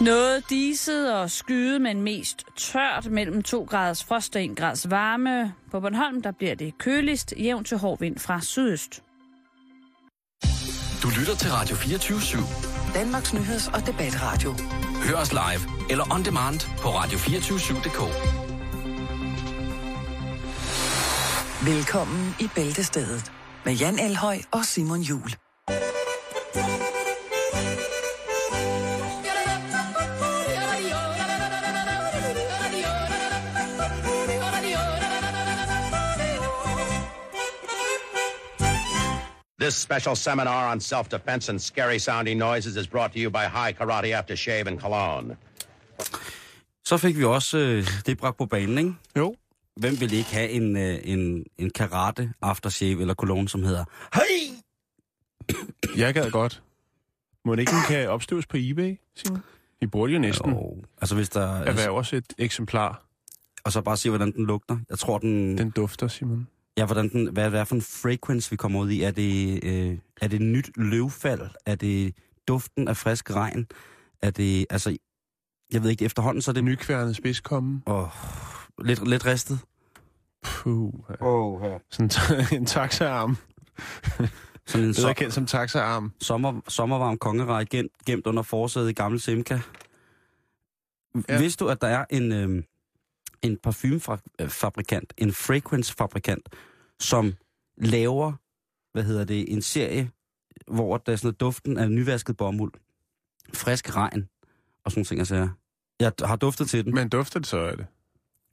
Noget diset og skyde, men mest tørt mellem 2 graders frost og 1 grads varme. På Bornholm der bliver det køligst, jævn til hård vind fra sydøst. Du lytter til Radio 24 /7. Danmarks Nyheds- og Debatradio. Hør os live eller on demand på radio247.dk. Velkommen i Bæltestedet med Jan Elhøj og Simon Jul. This special seminar on self-defense and scary sounding noises is brought to you by High Karate Aftershave and Cologne. Så fik vi også øh, det bragt på banen, ikke? Jo. Hvem vil ikke have en, øh, en, en karate aftershave eller cologne, som hedder Hey! Jeg gad godt. Må det ikke den kan opstøves på eBay, Simon? I burde jo næsten Jo, altså hvis der... erhverve Altså, os et eksemplar. og så bare se, hvordan den lugter. Jeg tror, den... Den dufter, Simon. Ja, hvordan den, hvad, hvad er for en frequency, vi kommer ud i? Er det, øh, er det nyt løvfald? Er det duften af frisk regn? Er det, altså, jeg ved ikke, efterhånden så er det Nykværnet spidskomme. åh, lidt, lidt ristet. Puh. Oh, ja. Sådan t- en taxaarm. Sådan en Bedre so- kendt som taxaarm. sommer, sommervarm kongerej gemt, gemt under forsædet i gamle Simca. Ja. Ja. Vidste du, at der er en, øh, en parfumefabrikant, en fragrance-fabrikant, som laver, hvad hedder det, en serie, hvor der er sådan noget duften af nyvasket bomuld, frisk regn og sådan ting, jeg siger. Jeg har duftet til den. Men dufter det så af det?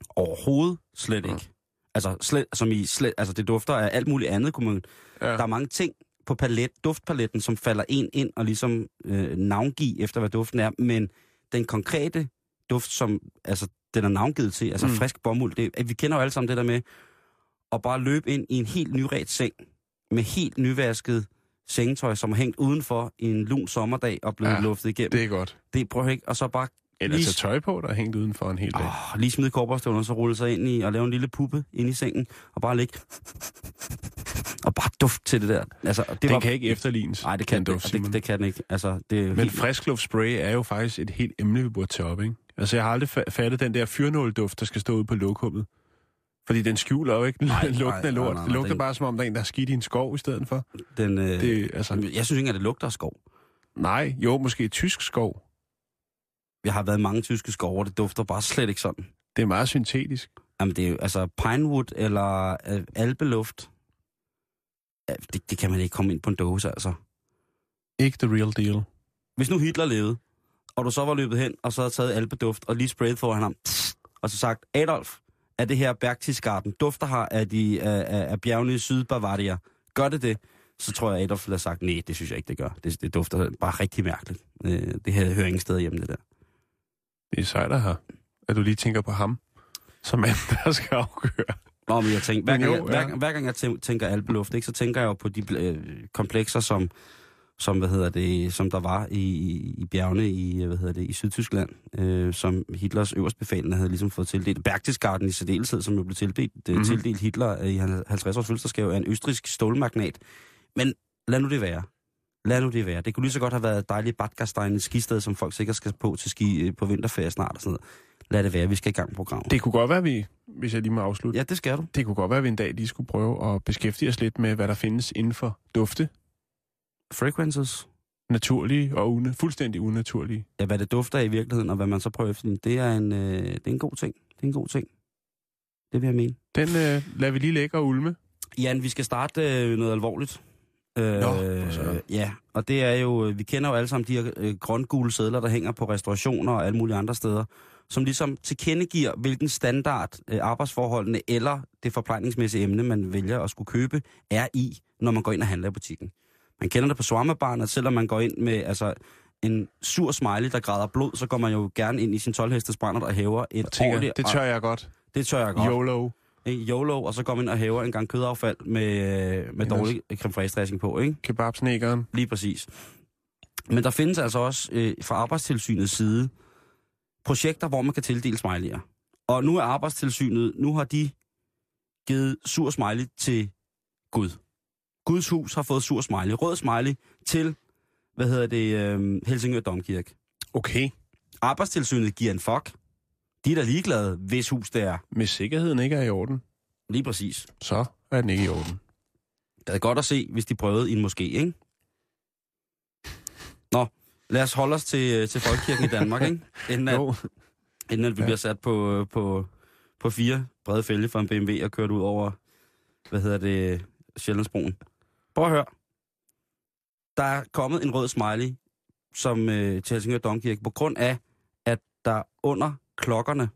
Overhovedet slet Ja. ikke. Altså, slet, som i slet, altså det dufter af alt muligt andet, kunne man Ja. der er mange ting på palet, duftpaletten, som falder en ind og ligesom øh, navngive efter, hvad duften er. Men den konkrete duft, som altså, den er navngivet til, altså Mm. frisk bomuld, det, at vi kender jo alle sammen det der med at bare løbe ind i en helt nyret seng med helt nyvasket sengetøj, som er hængt udenfor i en lun sommerdag og blevet Ja, luftet igennem. Det er godt. det prøv ikke, og så bare Eller lige, tage tøj på, der er hængt udenfor en hel dag. åh, lige smide korporstøvlen, så rulle sig ind i og lave en lille puppe ind i sengen, og bare ligge og bare duft til det der. Altså, det Den var, kan ikke efterlignes. Nej, det kan, den duft, det, det, det kan den ikke. Altså, det er Men helt, friskluftspray er jo faktisk et helt emne, vi burde tage op, ikke? Altså, jeg har aldrig fa- fattet den der fyrnålduft, der skal stå ude på lokummet. Fordi den skjuler jo ikke Nej, lugten nej, af lort. nej, nej, det lugter den- bare, som om der er en, der har skidt i en skov i stedet for. den, øh, Det, altså, jeg synes ikke, at det lugter af skov. nej, jo, måske tysk skov. Jeg har været mange tyske skove, og det dufter bare slet ikke sådan. Det er meget syntetisk. Jamen, det er jo, altså pinewood eller øh, alpeluft. Ja, det, det kan man ikke komme ind på en dåse, altså. Ikke the real deal. Hvis nu Hitler levede, og du så var løbet hen, og så havde taget alpeduft, og lige sprayet foran ham, og så sagt, Adolf, er det her Berchtesgaden, dufter her af, de, af, af, bjergene i Sydbavaria, gør det det? Så tror jeg, Adolf ville have sagt, nej, det synes jeg ikke, det gør. Det, det dufter bare rigtig mærkeligt. Øh, det her hører ingen steder hjemme, det der. Det er sejt at have, at du lige tænker på ham, som mand, der skal afgøre. Nå, men jeg tænker, hver, gang, jo, jeg, ja. hver, hver gang jeg tæ- tænker alpeluft, ikke, så tænker jeg jo på de øh, komplekser, som, som, hvad hedder det, som der var i, i, i bjergene i, hvad hedder det, i Sydtyskland, øh, som Hitlers øverstbefalende havde ligesom fået tildelt. Berchtesgaden i særdeleshed, som jo blev tildelt, mm-hmm. Mhm. tildelt Hitler øh, i 50 års fødselsdagsgave af en østrisk stålmagnat. Men lad nu det være. Lad nu det være. Det kunne lige så godt have været dejligt Badgastein, et skisted, som folk sikkert skal på til ski øh, på vinterferie snart og sådan noget. Lad det være, vi skal i gang med programmet. Det kunne godt være, vi, hvis jeg lige må afslutte, Ja, det skal du. det kunne godt være, at vi en dag lige skulle prøve at beskæftige os lidt med, hvad der findes inden for dufte. Frequences. Naturlige og une, fuldstændig unaturlige. ja, hvad det dufter af i virkeligheden, og hvad man så prøver efter, det er en, øh, det er en god ting. Det er en god ting. Det vil jeg mene. Den øh, lader vi lige lægge og ulme. Jan, vi skal starte øh, noget alvorligt. Øh, Nå, søren. ja, og det er jo, øh, vi kender jo alle sammen de her øh, grøngule sædler, der hænger på restaurationer og alle mulige andre steder, som ligesom tilkendegiver, hvilken standard øh, arbejdsforholdene eller det forplejningsmæssige emne, man vælger at skulle købe, er i, når man går ind og handler i butikken. Man kender det på Swarmabaren, at selvom man går ind med altså, en sur smiley, der græder blod, så går man jo gerne ind i sin 12 hestes brænder og hæver et Tænker, ordentligt... det tør jeg godt. det tør jeg godt. YOLO. Ikke? YOLO, og så går man ind og hæver en gang kødaffald med, øh, med Ellers- dårlig creme fraiche dressing på, ikke? Kebabsnækkeren. Lige præcis. Men der findes altså også øh, fra Arbejdstilsynets side projekter, hvor man kan tildele smiley'er. Og nu er Arbejdstilsynet, nu har de givet sur smiley til Gud. Guds hus har fået sur smiley, rød smiley til, hvad hedder det, øh, Helsingør Domkirke. Okay. Arbejdstilsynet giver en fuck. De er da ligeglade, hvis hus det er. Hvis sikkerheden ikke er i orden, Lige præcis. så er den ikke i orden. Det er godt at se, hvis de prøvede i en moské, ikke? Nå, lad os holde os til, til Folkekirken i Danmark, ikke? Inden at, Jo, inden at vi Ja. bliver sat på, på, på fire brede fælge fra en BMW og kørt ud over, hvad hedder det, Sjællandsbroen. Prøv at høre. Der er kommet en rød smiley som øh, til Helsingør Domkirke på grund af, at der under klokkerne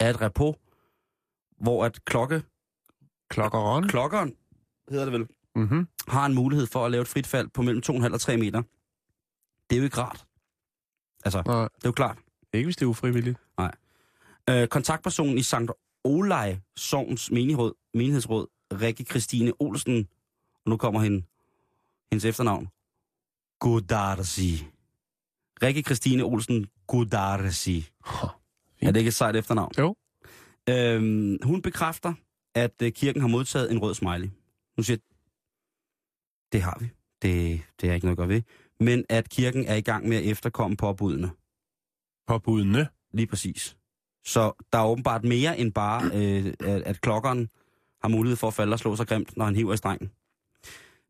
er et repos, hvor at klokke, klokkeron. klokkeren, hedder det vel, Mm-hmm. har en mulighed for at lave et frit fald på mellem 2,5 og 3 meter. Det er jo ikke rart. Altså, Nej, det er jo klart. ikke hvis det er ufrivilligt. Øh, kontaktpersonen i Sankt Olej Sovns menighed, menighedsråd, Rikke Christine Olsen, og nu kommer hende, hendes efternavn, Godarsi. Rikke Christine Olsen Godarsi. Huh. Er det ikke et sejt efternavn? Jo. Øhm, hun bekræfter, at øh, kirken har modtaget en rød smiley. Hun siger, det har vi. Det, det er ikke noget at gøre ved. Men at kirken er i gang med at efterkomme påbudene. Påbudene. Lige præcis. Så der er åbenbart mere end bare, øh, at, at klokkeren har mulighed for at falde og slå sig grimt, når han hiver i strengen.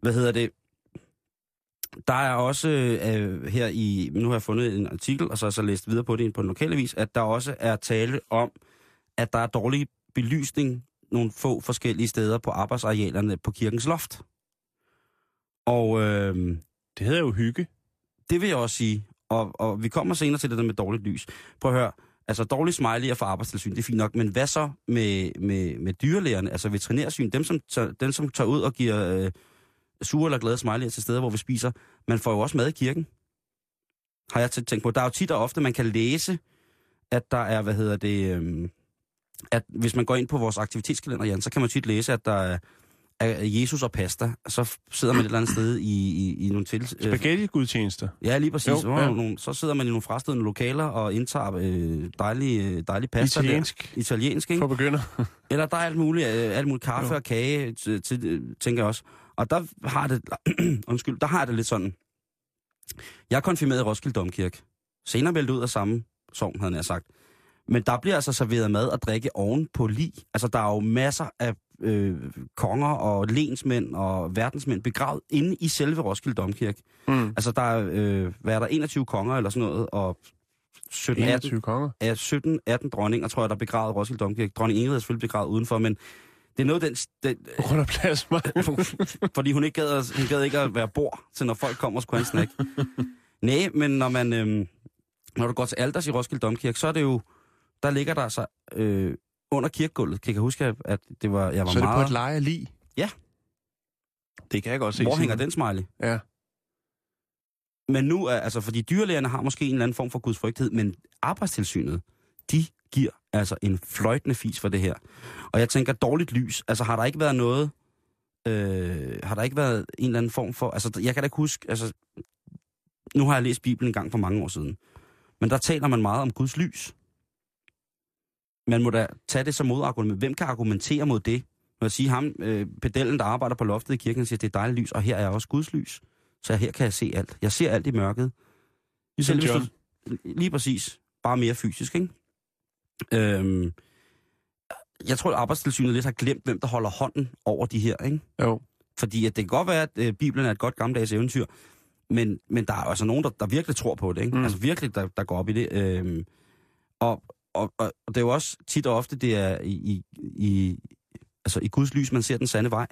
Hvad hedder det? Der er også øh, her i, nu har jeg fundet en artikel, og så har jeg så læst videre på det på en lokalavis, at der også er tale om, at der er dårlig belysning nogle få forskellige steder på arbejdsarealerne på kirkens loft. Og øh, Det hedder jo hygge. det vil jeg også sige. Og, og vi kommer senere til det der med dårligt lys. Prøv at høre. Altså, dårlig smiley'er for arbejdstilsyn, det er fint nok. Men hvad så med, med, med dyrlægerne, altså veterinærsyn, dem som, tager, dem, som tager ud og giver øh, sure eller glade smiley til steder, hvor vi spiser, man får jo også mad i kirken. Har jeg tænkt på. Der er jo tit og ofte, man kan læse, at der er, hvad hedder det, øh, at hvis man går ind på vores aktivitetskalender, Jan, så kan man tit læse, at der er, er Jesus og pasta. Så sidder man et eller andet sted i, i, i nogle til, øh, Spaghetti-gudtjenester. Ja, lige præcis. Jo, så, ja. nogle, så sidder man i nogle frastødende lokaler og indtager øh, dejlig, øh, dejlig pasta Italiensk. Der. Italiensk, ikke? For begynder. Eller der er alt muligt, øh, alt muligt kaffe Jo. og kage, til, til, tænker jeg også. Og der har det, undskyld, der har det lidt sådan. Jeg er konfirmeret i Roskilde Domkirke. Senere meldt ud af samme sovn, havde jeg sagt. Men der bliver altså serveret mad og drikke oven på lig. Altså, der er jo masser af øh, konger og lensmænd og verdensmænd begravet inde i selve Roskilde Domkirke. Mm. Altså, der er, øh, hvad er der, 21 konger eller sådan noget, og 17, 18, 21 konger. ja, 17, 18 dronninger, tror jeg, der er begravet Roskilde Domkirke. Dronning Ingrid er selvfølgelig begravet udenfor, men det er noget, den, den På grund af plasma. fordi hun ikke gad, at- hun gad ikke at være bord til, når folk kommer og skulle have en snack. Nej, men når man, øhm, når du går til Alders i Roskilde Domkirke, så er det jo, der ligger der så øh, under kirkegulvet. Kan jeg huske, at det var, jeg var Så er det på meget... et leje lige. Ja. Det kan jeg godt se. Hvor hænger den smiley? Ja. Men nu er, altså, fordi dyrlægerne har måske en eller anden form for gudsfrygtighed, men arbejdstilsynet, de giver altså en fløjtende fis for det her. Og jeg tænker, dårligt lys, altså har der ikke været noget, øh, har der ikke været en eller anden form for, altså jeg kan da ikke huske, altså, nu har jeg læst Bibelen en gang for mange år siden, men der taler man meget om Guds lys. Man må da tage det som modargument. Hvem kan argumentere mod det? Når jeg siger ham, øh, pedellen, der arbejder på loftet i kirken, siger, det er dejligt lys, og her er også Guds lys. Så her kan jeg se alt. Jeg ser alt i mørket. Ligesom hvis John. Du, lige præcis. Bare mere fysisk, ikke? Øhm, jeg tror, at arbejdstilsynet lidt har glemt, hvem der holder hånden over de her, ikke? Jo. Fordi at det kan godt være, at øh, Bibelen er et godt gammeldags eventyr, men, men der er altså nogen, der, der virkelig tror på det, ikke? Mm. Altså virkelig, der, der går op i det. Øhm, og, og, og, og det er jo også tit og ofte, det er i, i, altså i Guds lys, man ser den sande vej.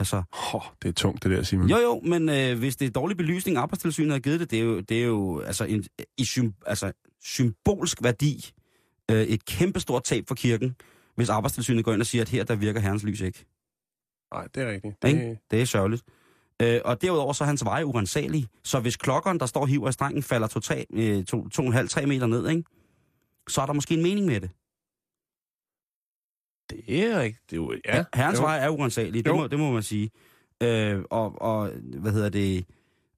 Altså, Oh, det er tungt, det der, Simon. jo, jo, men øh, hvis det er dårlig belysning, arbejdstilsynet har givet det, det er jo, det er jo altså en i sym, altså, symbolsk værdi, øh, et kæmpestort tab for kirken, hvis arbejdstilsynet går ind og siger, at her der virker herrens lys ikke. Nej, det er rigtigt. Ikke? Det, Det er sørgeligt. Øh, og derudover så er hans veje urensagelige, så hvis klokkeren, der står og hiver i strengen, falder 2-3 øh, to, to, to, 3 meter ned, ikke? Så er der måske en mening med det. det er rigtigt. Det er jo, ja. Herrens jo. veje er urensagelige, det må, det må man sige. Øh, og, og, hvad hedder det,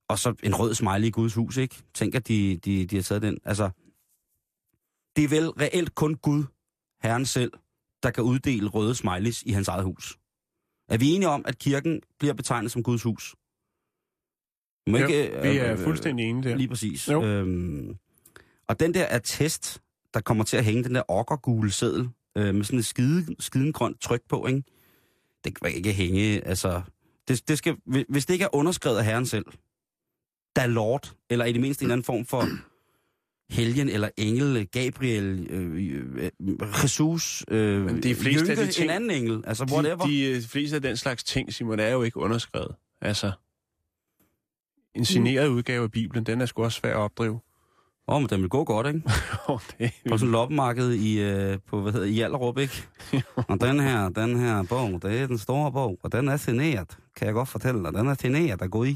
og så en rød smiley i Guds hus, ikke? Tænk, at de, de, de har taget den. Altså, det er vel reelt kun Gud, Herren selv, der kan uddele røde smileys i hans eget hus. Er vi enige om, at kirken bliver betegnet som Guds hus? Vi Må Jo, ikke, vi er øh, fuldstændig enige der. Lige præcis. Jo. Øhm, Og den der attest, der kommer til at hænge, den der okkergule seddel, øh, med sådan et skide, skiden grønt tryk på, ikke? Det kan ikke hænge, altså... Det, det skal, hvis- det ikke er underskrevet af herren selv, der er lord, eller i det mindste en anden form for helgen eller engel, Gabriel, øh, øh, Jesus, øh, Men de fleste af de Jynke, ting- en anden engel, altså whatever. De, de øh, fleste af den slags ting, Simon, er jo ikke underskrevet. Altså, en signeret udgave af Bibelen, den er sgu også svær at opdrive. Åh, oh, men den vil gå godt, ikke? Åh, det På sådan loppemarked i, øh, på, hvad hedder, i Allerup, ikke? og den her, den her bog, det er den store bog, og den er signeret, kan jeg godt fortælle dig. Den er signeret af Gud.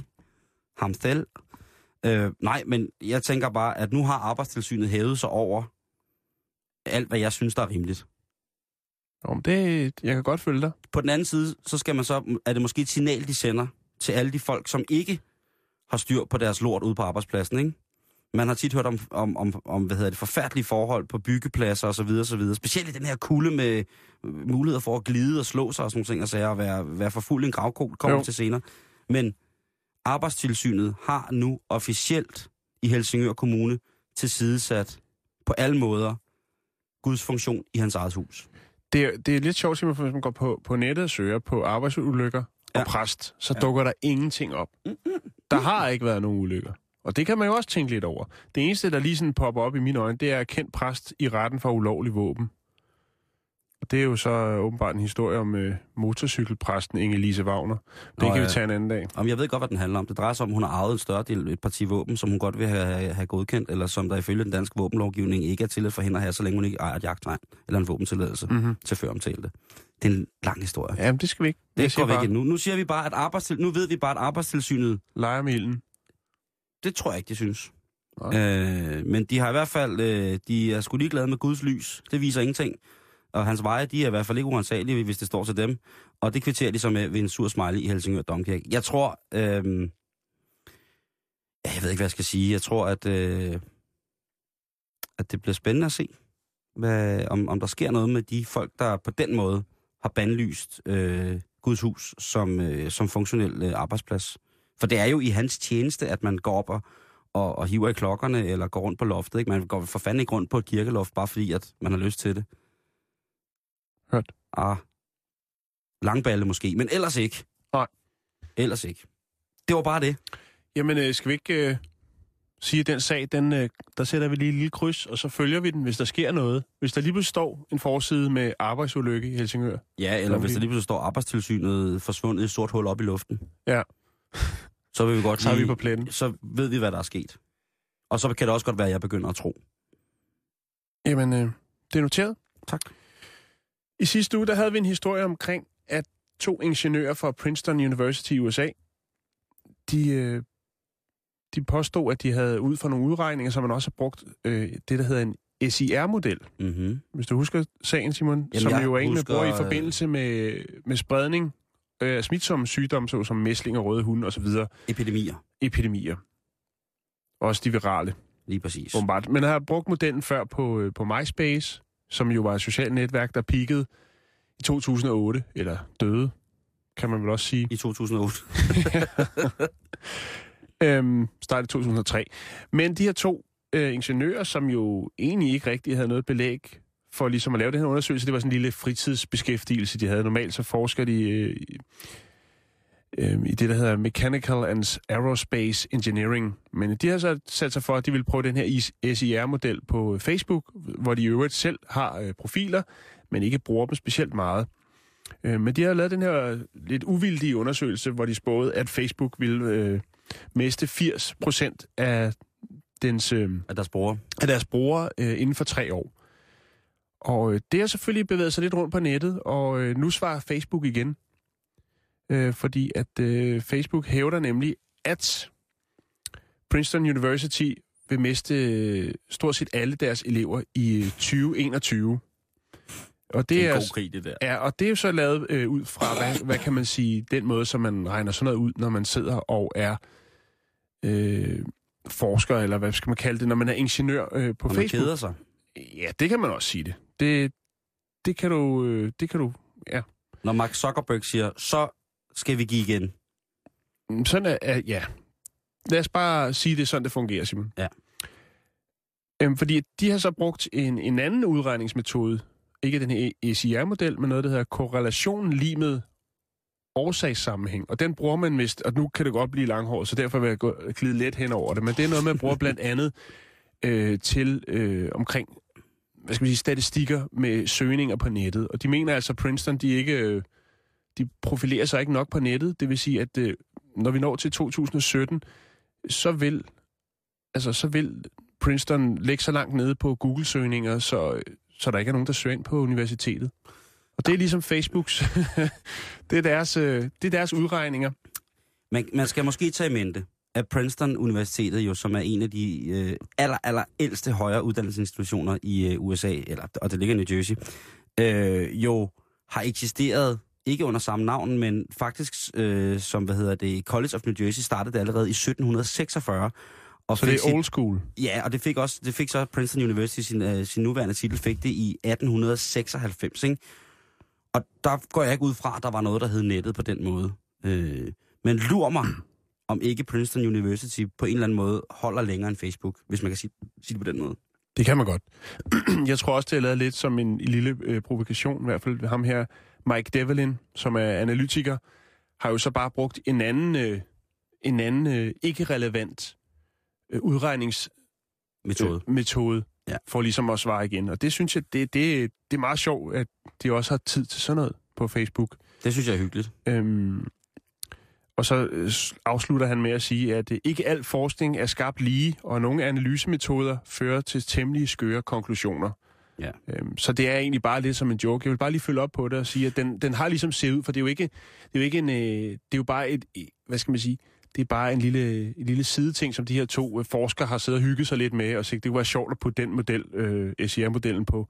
Ham selv. Øh, nej, men jeg tænker bare, at nu har arbejdstilsynet hævet sig over alt, hvad jeg synes, der er rimeligt. Men det, jeg kan godt følge dig. På den anden side, så skal man så, er det måske et signal, de sender til alle de folk, som ikke har styr på deres lort ude på arbejdspladsen, ikke? Man har tit hørt om, om, om, om hvad hedder det, forfærdelige forhold på byggepladser osv. osv. Specielt i den her kulde med øh, muligheder for at glide og slå sig og sådan nogle ting, og sager, og være, være for fuld en gravkog, kommer Jo. til senere. Men arbejdstilsynet har nu officielt i Helsingør Kommune tilsidesat på alle måder Guds funktion i hans eget hus. Det, er- det er lidt sjovt, hvis man går på, på nettet og søger på arbejdsulykker ja. Og præst, så Ja. dukker der ingenting op. Der har ikke været nogen ulykker. Og det kan man jo også tænke lidt over. Det eneste, der lige sådan popper op i mine øjne, det er kendt præst i retten for ulovlig våben. Og det er jo så åbenbart en historie om øh, motorcykelpræsten Inge-Lise Wagner. Det Nå, kan vi tage en anden dag. Om jeg ved godt, hvad den handler om. Det drejer sig om, at hun har arvet en større del, et parti våben, som hun godt vil have, have godkendt, eller som der ifølge den danske våbenlovgivning ikke er tilladt for hende at have, så længe hun ikke ejer et jagttegn eller en våbentilladelse Mm-hmm. til føromtalte. Det er en lang historie. Jamen, det skal vi ikke. Jeg det siger går vi ikke nu. Nu siger vi bare, at arbejdstil... nu ved vi bare, at arbejdstilsynet, Leger med ilden. Det tror jeg ikke, de synes. Nej. Øh, men de har i hvert fald, øh, de er sgu ligeglade med Guds lys. Det viser ingenting. Og hans veje, de er i hvert fald ikke uansagelige, hvis det står til dem. Og det kvitterer de så med ved en sur smiley i Helsingør Domkirke. Jeg tror, øh, jeg ved ikke, hvad jeg skal sige. Jeg tror, at, øh, at det bliver spændende at se, hvad, om, om der sker noget med de folk, der på den måde har bandlyst øh, Guds hus som, øh, som funktionel øh, arbejdsplads. For det er jo i hans tjeneste, at man går op og, og, og hiver i klokkerne, eller går rundt på loftet. Ikke? Man går for fanden ikke rundt på et kirkeloft, bare fordi, at man har lyst til det. Hørt. Ah, langballe måske, men ellers ikke. Nej. Ellers ikke. Det var bare det. Jamen, øh, skal vi ikke øh, sige, at den sag, den, øh, der sætter vi lige et lille kryds, og så følger vi den, hvis der sker noget. Hvis der lige pludselig står en forside med arbejdsulykke i Helsingør. Ja, eller hvis vi- der lige pludselig står arbejdstilsynet forsvundet i et sort hul op i luften. Ja. Så vil vi godt Så er vi lige, på pletten. så ved vi, hvad der er sket. Og så kan det også godt være, at jeg begynder at tro. Jamen, øh, det er noteret. Tak. I sidste uge, der havde vi en historie omkring, at to ingeniører fra Princeton University i USA, de, øh, de påstod, at de havde ud fra nogle udregninger, som man også har brugt øh, det, der hedder en SIR-model. Mm-hmm. Hvis du husker sagen, Simon, Jamen, som jo er en, man bruger i forbindelse med, med spredning øh, smitsomme sygdomme, såsom mæsling og røde hunde osv., Epidemier. epidemier. Også de virale, Lige præcis. åbenbart. Men jeg har brugt modellen før på, øh, på MySpace, som jo var et socialt netværk, der peakede i 2008, eller døde, kan man vel også sige. I 2008. Øhm, startede i 2003. Men de her to øh, ingeniører, som jo egentlig ikke rigtig havde noget belæg for ligesom at lave den her undersøgelse, det var sådan en lille fritidsbeskæftigelse, de havde. Normalt så forsker de øh, i- øh, i det, der hedder Mechanical and Aerospace Engineering. Men de har så sat sig for, at de vil prøve den her SIR-model på Facebook, hvor de i øvrigt selv har øh, profiler, men ikke bruger dem specielt meget. Øh, men de har lavet den her lidt uvildige undersøgelse, hvor de spåede, at Facebook ville øh, miste 80 procent af, dens, øh, At deres bror. af deres brugere øh, inden for tre år. Og øh, det har selvfølgelig bevæget sig lidt rundt på nettet, og øh, nu svarer Facebook igen. Øh, fordi at øh, Facebook hævder nemlig, at Princeton University vil miste øh, stort set alle deres elever i øh, 2021. Og det, Det er er, en god krig, det der. Ja, og det er jo så lavet øh, ud fra, hvad, hvad kan man sige, den måde, som man regner sådan noget ud, når man sidder og er øh, forsker, eller hvad skal man kalde det, når man er ingeniør øh, på man Facebook. keder sig. Ja, det kan man også sige det. Det, det kan du, øh, det kan du, ja. Når Mark Zuckerberg siger, så skal vi give igen. Mm, Sådan er, er, ja. Lad os bare sige det, er sådan det fungerer, Simon. Ja. Øhm, fordi de har så brugt en, en anden udregningsmetode, ikke den her ECR-model, men noget, der hedder korrelation limet årsagssammenhæng. Og den bruger man vist, og nu kan det godt blive langhåret, så derfor vil jeg gå, glide let hen over det, men det er noget, man bruger blandt andet øh, til øh, omkring hvad skal man sige, statistikker med søgninger på nettet. Og de mener altså, at Princeton, de ikke... Øh, de profilerer sig ikke nok på nettet. Det vil sige, at øh, når vi når til 2017, så vil, altså, så vil Princeton lægge så langt nede på Google-søgninger, så, så der ikke er nogen, der søger ind på universitetet. Og det er ligesom Facebooks. det, er deres, øh, det er deres udregninger. Man, man skal måske tage i mente, at Princeton Universitetet jo, som er en af de øh, aller, aller ældste højere uddannelsesinstitutioner i øh, USA, eller, og det ligger i New Jersey, øh, jo har eksisteret, ikke under samme navn, men faktisk øh, som, hvad hedder det, College of New Jersey startede det allerede i 1746. Og Så det er old school. Ja, og det fik, også, det fik så Princeton University, sin, øh, sin nuværende titel, fik det i 1896, ikke? Og der går jeg ikke ud fra, at der var noget, der hed nettet på den måde. Øh, men lur mig, om ikke Princeton University på en eller anden måde holder længere end Facebook, hvis man kan sige, sige det på den måde. Det kan man godt. Jeg tror også, det er lavet lidt som en, lille øh, provokation, i hvert fald ham her, Mike Devlin, som er analytiker, har jo så bare brugt en anden, øh, en anden øh, ikke-relevant øh, udregningsmetode Metode. metode Ja. for ligesom at svare igen. Og det synes jeg, det, det, det er meget sjovt, at de også har tid til sådan noget på Facebook. Det synes jeg er hyggeligt. Øhm, og så øh, afslutter han med at sige, at øh, ikke al forskning er skabt lige, og nogle analysemetoder fører til temmelig skøre konklusioner. Ja. Øhm, så det er egentlig bare lidt som en joke. Jeg vil bare lige følge op på det og sige, at den, den har ligesom set ud, for det er jo ikke, det er jo ikke en, øh, det er jo bare et, hvad skal man sige, det er bare en lille, en lille sideting, som de her to øh, forskere har siddet og hygget sig lidt med, og sagt, det være sjovt at putte den model, øh, SCR-modellen på,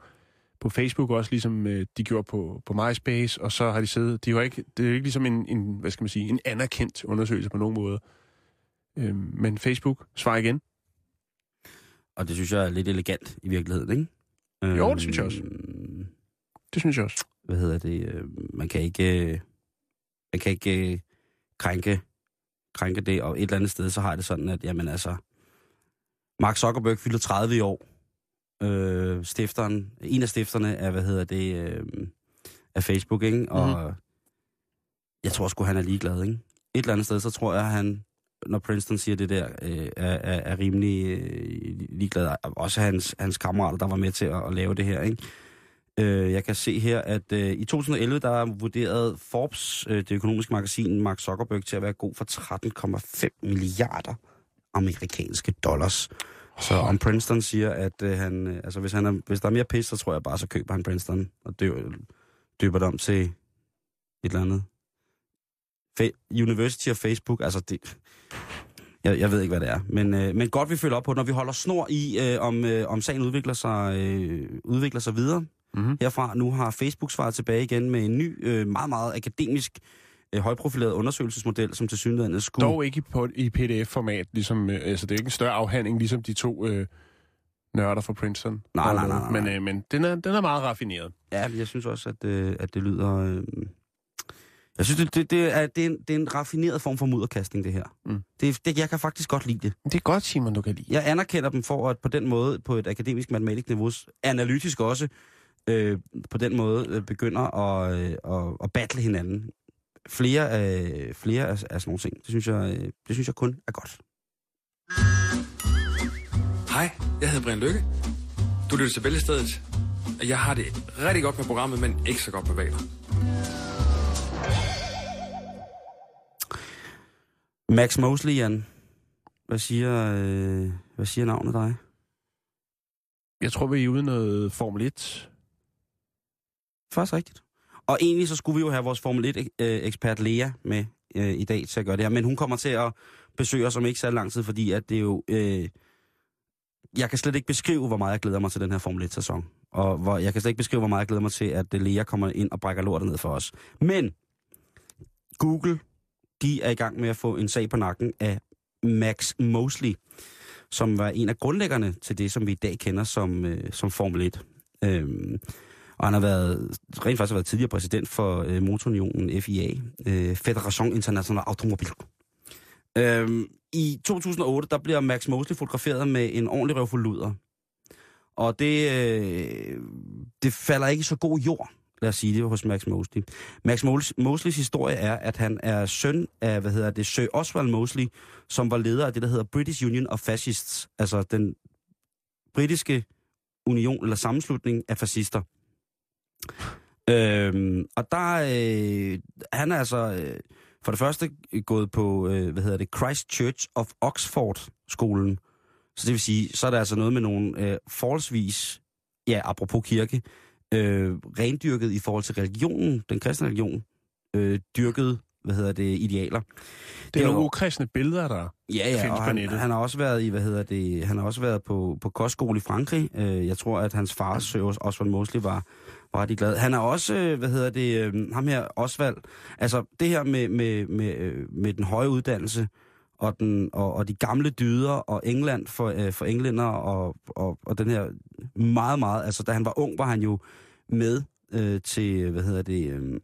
på Facebook også, ligesom øh, de gjorde på, på MySpace, og så har de siddet, de har ikke, det er jo ikke ligesom en, en, hvad skal man sige, en anerkendt undersøgelse på nogen måde. Øh, men Facebook, svar igen. Og det synes jeg er lidt elegant i virkeligheden, ikke? Jo, det synes jeg også. Øhm, Det synes jeg også. Hvad hedder det? øh, Man kan ikke, øh, man kan ikke øh, krænke, krænke det, og et eller andet sted, så har det sådan, at jamen altså, Mark Zuckerberg fylder 30 i år. Øh, stifteren, en af stifterne af, hvad hedder det, øh, af Facebook, ikke? Og Mhm. jeg tror sgu, han er ligeglad, ikke? Et eller andet sted, så tror jeg, han, når Princeton siger det der, øh, er, er, er rimelig øh, ligeglad. Også hans, hans kammerater, der var med til at, at lave det her, ikke? Øh, jeg kan se her, at øh, i 2011, der vurderede Forbes, øh, det økonomiske magasin, Mark Zuckerberg til at være god for 13,5 milliarder amerikanske dollars. Så om Princeton siger, at øh, han, øh, altså hvis, han er, hvis der er mere pis, så tror jeg bare, så køber han Princeton og dø, døber det om til et eller andet. Fa- University of Facebook, altså det... Jeg, jeg ved ikke, hvad det er. Men, øh, men godt, vi følger op på når vi holder snor i, øh, om, øh, om sagen udvikler sig, øh, udvikler sig videre Mm-hmm. herfra. Nu har Facebook svaret tilbage igen med en ny, øh, meget, meget akademisk, øh, højprofileret undersøgelsesmodel, som til synligheden skulle... Dog ikke i, på, i PDF-format, ligesom, øh, altså det er ikke en større afhandling, ligesom de to øh, nørder fra Princeton. Nej, nej, nej, nej, Men, øh, men den, er, den er meget raffineret. Ja, jeg synes også, at, øh, at det lyder... Øh, jeg synes, det, det, det, er, det, er en, det er en raffineret form for mudderkastning, det her. Mm. Det, det, jeg kan faktisk godt lide det. Det er godt, Simon, du kan lide. Jeg anerkender dem for at på den måde, på et akademisk matematisk niveau, analytisk også, øh, på den måde øh, begynder at, øh, at, at battle hinanden. Flere af, flere af, af sådan nogle ting. Det synes, jeg, øh, det synes jeg kun er godt. Hej, jeg hedder Brian Lykke. Du lytter til Bæltestedet. og Jeg har det rigtig godt med programmet, men ikke så godt med valer. Max Mosley, Jan. Hvad siger, øh, hvad siger navnet dig? Jeg tror, vi er ude i noget Formel 1. Først rigtigt. Og egentlig så skulle vi jo have vores Formel 1-ekspert øh, Lea med øh, i dag til at gøre det her. Men hun kommer til at besøge os om ikke så lang tid, fordi at det er jo... Øh, jeg kan slet ikke beskrive, hvor meget jeg glæder mig til den her Formel 1-sæson. Og hvor, jeg kan slet ikke beskrive, hvor meget jeg glæder mig til, at Lea kommer ind og brækker lortet ned for os. Men Google, de er i gang med at få en sag på nakken af Max Mosley, som var en af grundlæggerne til det, som vi i dag kender som, øh, som Formel 1. Øhm, og han har været, rent faktisk har været tidligere præsident for øh, motorunionen FIA, øh, Federation International Automobile. Øhm, I 2008, der bliver Max Mosley fotograferet med en ordentlig røvfulluder. Og det, øh, det falder ikke så god jord, lad os sige det, hos Max Mosley. Max Mosleys historie er, at han er søn af, hvad hedder det, Sir Oswald Mosley, som var leder af det, der hedder British Union of Fascists, altså den britiske union eller sammenslutning af fascister. Øhm, og der, øh, han er altså øh, for det første gået på, øh, hvad hedder det, Christ Church of Oxford-skolen. Så det vil sige, så er der altså noget med nogle øh, forholdsvis, ja, apropos kirke, øh, rendyrket i forhold til religionen, den kristne religion, øh, dyrket, hvad hedder det, idealer. Det er jo- nogle ukristne billeder, der Ja, ja, findes og på han, han har også været i, hvad hedder det, han har også været på, på kostskole i Frankrig. Øh, jeg tror, at hans far, Sir Oswald Mosley, var, var rigtig glad. Han er også, øh, hvad hedder det, øh, ham her, Oswald, altså det her med, med, med, med den høje uddannelse, og, den, og, og de gamle dyder, og England for, øh, for englænder, og, og, og den her meget, meget, altså da han var ung, var han jo med øh, til, hvad hedder det, øh,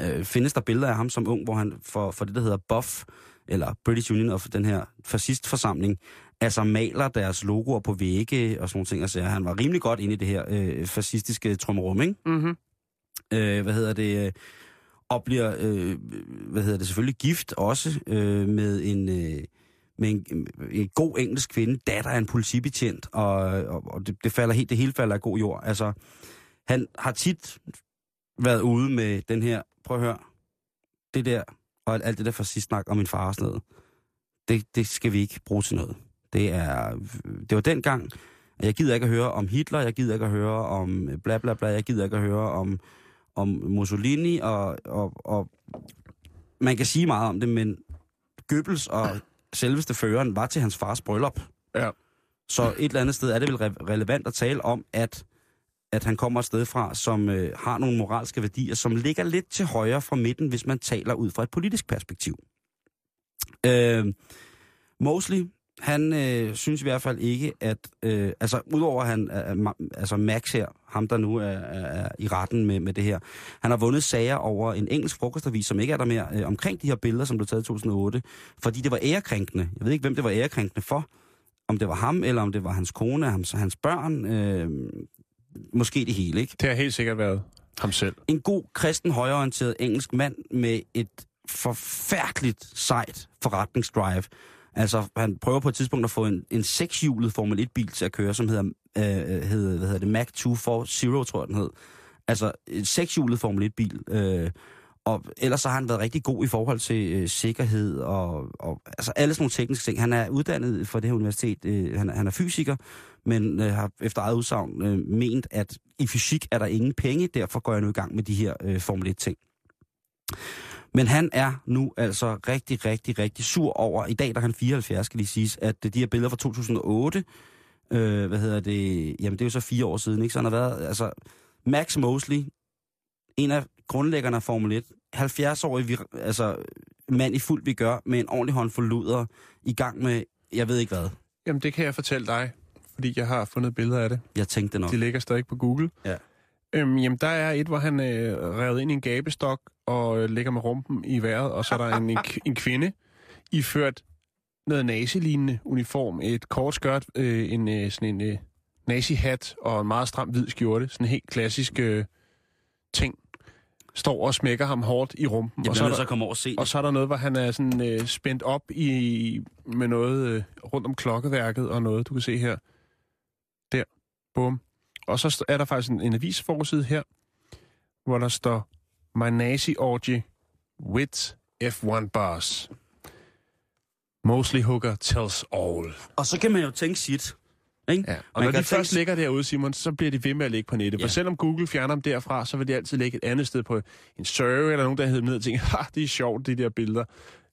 øh, findes der billeder af ham som ung, hvor han for, for det, der hedder BUFF, eller British Union of den her fascistforsamling, altså maler deres logoer på vægge og sådan nogle ting. Altså, han var rimelig godt inde i det her øh, fascistiske trummerum, ikke? Mm-hmm. øh, hvad hedder det, øh, og bliver, øh, hvad hedder det, selvfølgelig gift også øh, med en, øh, med en, en god engelsk kvinde, datter af en politibetjent, og, og, og det, det, falder helt, det hele falder af god jord. Altså, han har tit været ude med den her, prøv at høre, det der, og alt det der fascistsnak om min far og sådan noget, det, det skal vi ikke bruge til noget. Det er, det var dengang, jeg gider ikke at høre om Hitler, jeg gider ikke at høre om bla bla bla, jeg gider ikke at høre om, om Mussolini, og, og, og man kan sige meget om det, men Goebbels og selveste føreren var til hans fars bryllup. Ja. Så et eller andet sted er det vel re- relevant at tale om, at, at han kommer et sted fra, som øh, har nogle moralske værdier, som ligger lidt til højre fra midten, hvis man taler ud fra et politisk perspektiv. Øh, Mosley, han øh, synes i hvert fald ikke, at... Øh, altså, udover han... Øh, altså, Max her, ham der nu er, er, er i retten med, med det her, han har vundet sager over en engelsk frokostavis, som ikke er der mere, øh, omkring de her billeder, som blev taget i 2008, fordi det var ærekrænkende. Jeg ved ikke, hvem det var ærekrænkende for. Om det var ham, eller om det var hans kone, hans, hans børn. Øh, måske det hele, ikke? Det har helt sikkert været ham selv. en god, kristen, højorienteret engelsk mand med et forfærdeligt sejt forretningsdrive. Altså, han prøver på et tidspunkt at få en, en sekshjulet Formel 1-bil til at køre, som hedder, øh, hedder, hvad hedder det, Mac 240, tror jeg den hed. Altså, en sekshjulet Formel 1-bil. Øh, og ellers så har han været rigtig god i forhold til øh, sikkerhed og, og altså alle sådan nogle tekniske ting. Han er uddannet fra det her universitet. Øh, han, han er fysiker, men øh, har efter eget udsagn øh, ment, at i fysik er der ingen penge, derfor går jeg nu i gang med de her øh, Formel 1-ting. Men han er nu altså rigtig, rigtig, rigtig sur over, i dag der er han 74, skal lige siges, at de her billeder fra 2008, øh, hvad hedder det, jamen det er jo så fire år siden, ikke? Så han har været, altså, Max Mosley, en af grundlæggerne af Formel 1, 70-årig vir- altså, mand i fuld vi gør, med en ordentlig håndfuld luder, i gang med, jeg ved ikke hvad. Jamen, det kan jeg fortælle dig, fordi jeg har fundet billeder af det. Jeg tænkte nok. De ligger stadig på Google. Ja. Øhm, jamen, der er et, hvor han øh, revet ind i en gabestok og øh, ligger med rumpen i vejret, og så er der en, en, en kvinde iført noget nazi-lignende uniform, et kort skørt, øh, en øh, sådan en øh, nazi-hat og en meget stram hvid skjorte, sådan en helt klassisk øh, ting, står og smækker ham hårdt i rumpen. Jeg og, så er der, at komme over og se og så er der noget, hvor han er sådan øh, spændt op i, med noget øh, rundt om klokkeværket og noget, du kan se her. Der. Bum. Og så er der faktisk en, en avisforside her, hvor der står My Nazi Orgy with F1 Bars. Mostly Hooker tells all. Og så kan man jo tænke sit. Ikke? Ja. Og Man når de tænke- først ligger derude, Simon, så bliver de ved med at ligge på nettet. Ja. For selvom Google fjerner dem derfra, så vil de altid ligge et andet sted på en server, eller nogen, der hedder ned og tænker, ha, det er sjovt, de der billeder.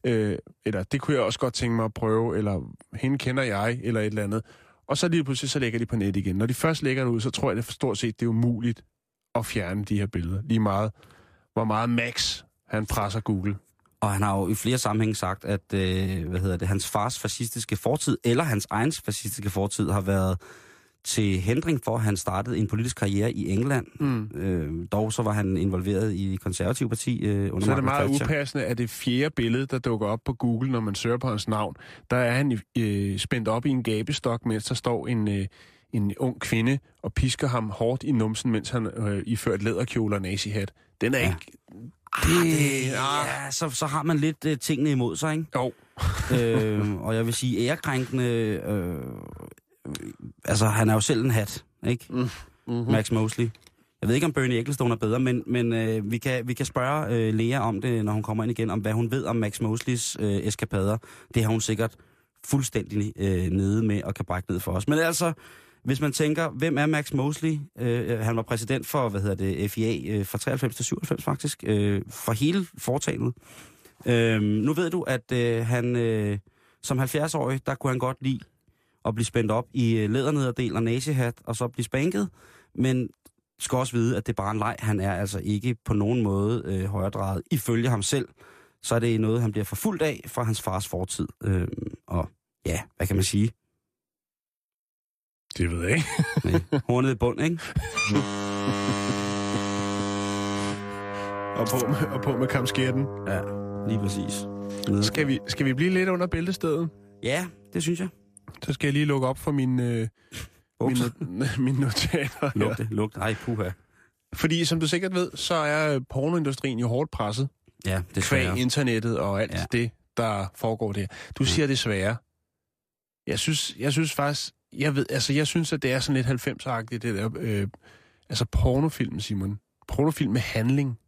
Øh, eller det kunne jeg også godt tænke mig at prøve, eller hende kender jeg, eller et eller andet. Og så lige pludselig, så ligger de på net igen. Når de først ligger derude, så tror jeg, det for stort set, det er umuligt at fjerne de her billeder. Lige meget, hvor meget Max han presser Google. Og han har jo i flere sammenhænge sagt, at øh, hvad hedder det, hans fars fascistiske fortid, eller hans egen fascistiske fortid, har været til hindring for, at han startede en politisk karriere i England. Mm. Øh, dog så var han involveret i det konservative parti øh, under Så er det meget Thatcher. upassende, at det fjerde billede, der dukker op på Google, når man søger på hans navn, der er han øh, spændt op i en gabestok, mens der står en, øh, en ung kvinde og pisker ham hårdt i numsen, mens han øh, iført læderkjole og nazihat. Den er ja. ikke... Det, ah. ja, så, så har man lidt uh, tingene imod sig, ikke? Jo. øh, og jeg vil sige, ærekrænkende... Øh, øh, altså, han er jo selv en hat, ikke? Mm. Mm-hmm. Max Mosley. Jeg ved ikke, om Bernie Ecclestone er bedre, men, men øh, vi, kan, vi kan spørge øh, Lea om det, når hun kommer ind igen, om hvad hun ved om Max Mosleys øh, eskapader. Det har hun sikkert fuldstændig øh, nede med og kan brække ned for os. Men altså, hvis man tænker, hvem er Max Mosley? Øh, øh han var præsident for, hvad hedder det, FIA øh, fra 93 til 97 faktisk, øh, for hele foretagendet. Øh, nu ved du, at øh, han øh, som 70-årig, der kunne han godt lide at blive spændt op i øh, lædernederdel og nasehat, og så blive spanket. Men skal også vide, at det er bare en leg. Han er altså ikke på nogen måde øh, højredrejet. Ifølge ham selv, så er det noget, han bliver forfulgt af fra hans fars fortid. Øh, og ja, hvad kan man sige? Det ved jeg ikke. Med hornet i bund, ikke? Og på med, og på med kampskærten. Ja, lige præcis. Nede. Skal vi, skal vi blive lidt under bæltestedet? Ja, det synes jeg. Så skal jeg lige lukke op for mine, øh, not- mine notater. her. Lugte, lugte. Ej, puha. Fordi som du sikkert ved, så er øh, pornoindustrien jo hårdt presset. Ja, det Kvæg er internettet og alt Ja. ja. det, der foregår der. Du siger desværre. Jeg synes, jeg synes faktisk, jeg ved, altså jeg synes, at det er sådan lidt 90-agtigt, det der, øh, altså pornofilm, Simon. Pornofilm med handling.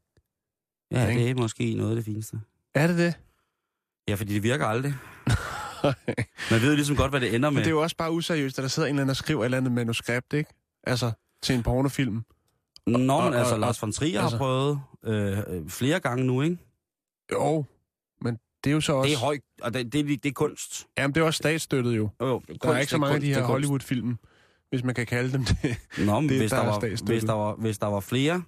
Ja, Ikke? det er måske noget af det fineste. Er det det? Ja, fordi det virker aldrig. Man ved jo ligesom godt, hvad det ender med. Men det er jo også bare useriøst, at der sidder en eller anden og skriver et eller andet manuskript, ikke? Altså, til en pornofilm. Nå, men og- altså, og- Lars von Trier altså- har prøvet øh, øh, flere gange nu, ikke? Jo, men det er jo så også... Det er højt, og det, det, er- det er kunst. Jamen, det er også statsstøttet jo. Jo, jo, Der er ikke så mange af de her Hollywood-film, hvis man kan kalde dem det. Nå, men det- hvis, der der er var, hvis, der var, hvis der var flere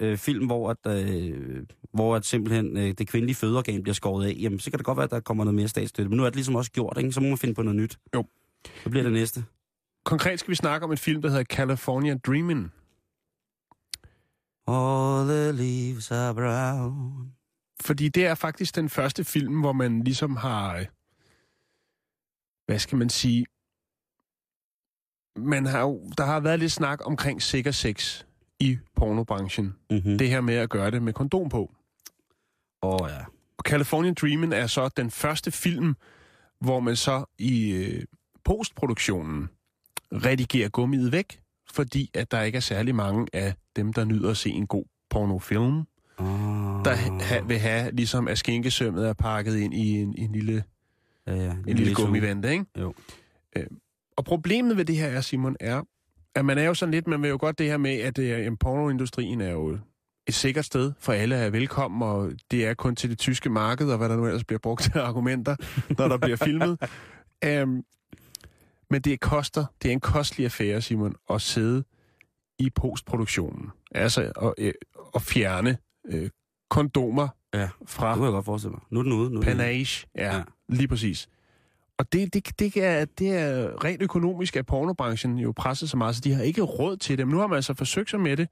øh, film, hvor, at, øh, hvor at simpelthen øh, det kvindelige fødeorgan bliver skåret af, jamen så kan det godt være, at der kommer noget mere statsstøtte. Men nu er det ligesom også gjort, ikke? Så må man finde på noget nyt. Jo. Så bliver det næste. Konkret skal vi snakke om en film, der hedder California Dreamin'. All the leaves are brown. Fordi det er faktisk den første film, hvor man ligesom har... øh, Hvad skal man sige? Man har jo, der har været lidt snak omkring sikker sex i pornobranchen. Mm-hmm. Det her med at gøre det med kondom på. Åh oh, ja. Og California Dreamin' er så den første film, hvor man så i øh, postproduktionen redigerer gummiet væk, fordi at der ikke er særlig mange af dem, der nyder at se en god pornofilm, Oh. Der ha, vil have, ligesom at skinkesømmet er pakket ind i en, en lille, ja, ja. en lille gummivante, ikke? Jo. Øh, og problemet ved det her er, Simon, er, at man er jo sådan lidt, man vil jo godt det her med, at øh, pornoindustrien er jo et sikkert sted, for alle er velkommen, og det er kun til det tyske marked, og hvad der nu ellers bliver brugt af argumenter, når der bliver filmet. Um, men det koster, det er en kostelig affære, Simon, at sidde i postproduktionen. Altså at, øh, at fjerne øh, kondomer Ja, fra det kunne jeg godt forestille mig. Nu er den ude. Nu er den ude. Panage, ja, Ja. ja. lige præcis. Og det, det, det, er, det er rent økonomisk, at pornobranchen jo presset så meget, så de har ikke råd til det. Men nu har man altså forsøgt sig med det,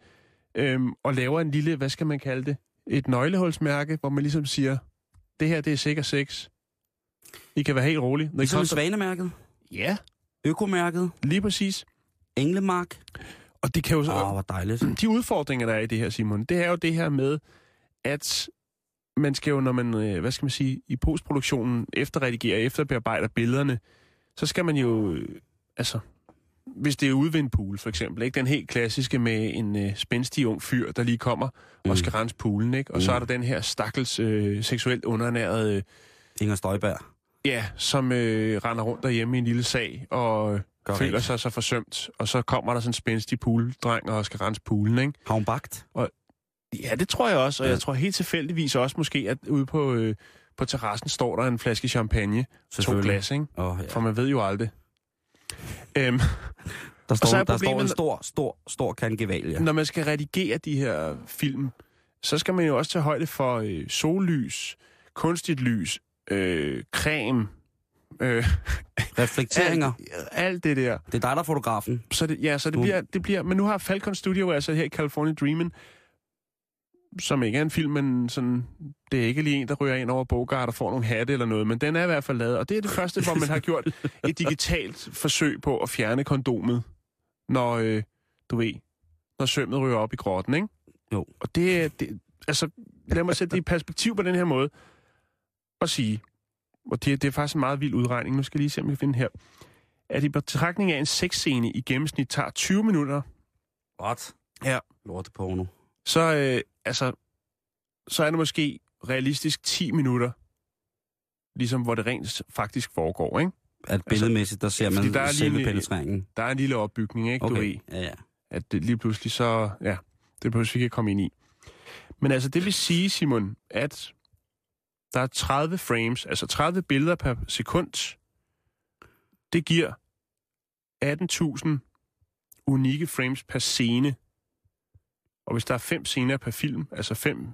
øhm, og laver en lille, hvad skal man kalde det, et nøglehulsmærke, hvor man ligesom siger, det her, det er sikker sex. I kan være helt rolige. Når Ligesom koster... Svanemærket, Ja, Økomærket, lige præcis. Englemark. Og det kan jo så... Åh, oh, hvor dejligt. de udfordringer, der er i det her, Simon, det er jo det her med, at man skal jo, når man, øh, hvad skal man sige, i postproduktionen efterredigerer, efterbearbejder billederne, så skal man jo, øh, altså, hvis det er ude ved en pool, for eksempel, ikke? Den helt klassiske med en øh, spændstig ung fyr, der lige kommer mm. og skal rense poolen, ikke? Og mm. så er der den her stakkels øh, seksuelt underernærede, øh, Inger Støjberg. ja, som øh, render rundt derhjemme i en lille sag og øh, Gør føler sig så forsømt. Og så kommer der sådan en spændstig pooldreng og skal rense poolen, ikke? Har hun bagt? Ja, det tror jeg også, og jeg tror helt tilfældigvis også måske, at ude på, øh, på terrassen står der en flaske champagne, to glas, ikke? Åh, ja. For man ved jo aldrig. Øhm, Der står, så er der står en stor, stor, stor kan gevalia. Når man skal redigere de her film, så skal man jo også tage højde for øh, sollys, kunstigt lys, øh, creme, øh, Reflekteringer. alt, alt det der. Det er dig, der er fotografen. Så det, ja, så det Nu- bliver, det bliver... Men nu har Falcon Studio altså her i California Dreamin', som ikke er en film, men sådan, det er ikke lige en, der ryger ind over Bogart og får nogle hatte eller noget, men den er i hvert fald lavet. Og det er det første, hvor man har gjort et digitalt forsøg på at fjerne kondomet når, øh, du ved, når sømmet ryger op i grotten, ikke? Jo. Og det, er- det altså, lad mig sætte det i perspektiv på den her måde, og sige, og det, det er faktisk en meget vild udregning, nu skal jeg lige se, om jeg kan finde her, at i betragtning af en sexscene i gennemsnit tager 20 minutter, What? Ja. Lorte porno. Så, øh, altså, så er det måske realistisk 10 minutter, ligesom hvor det rent faktisk foregår, ikke? At billedmæssigt, der ser Altså, man der er lige selve en- penetreringen. Der er en lille opbygning, ikke? Du ved, Okay, ja, ja. at det lige pludselig så... Ja, det vi ikke komme ind i. Men altså, det vil sige, Simon, at der er 30 frames, altså 30 billeder per sekund. Det giver 18.000 unikke frames per scene. Og hvis der er fem scener per film, altså fem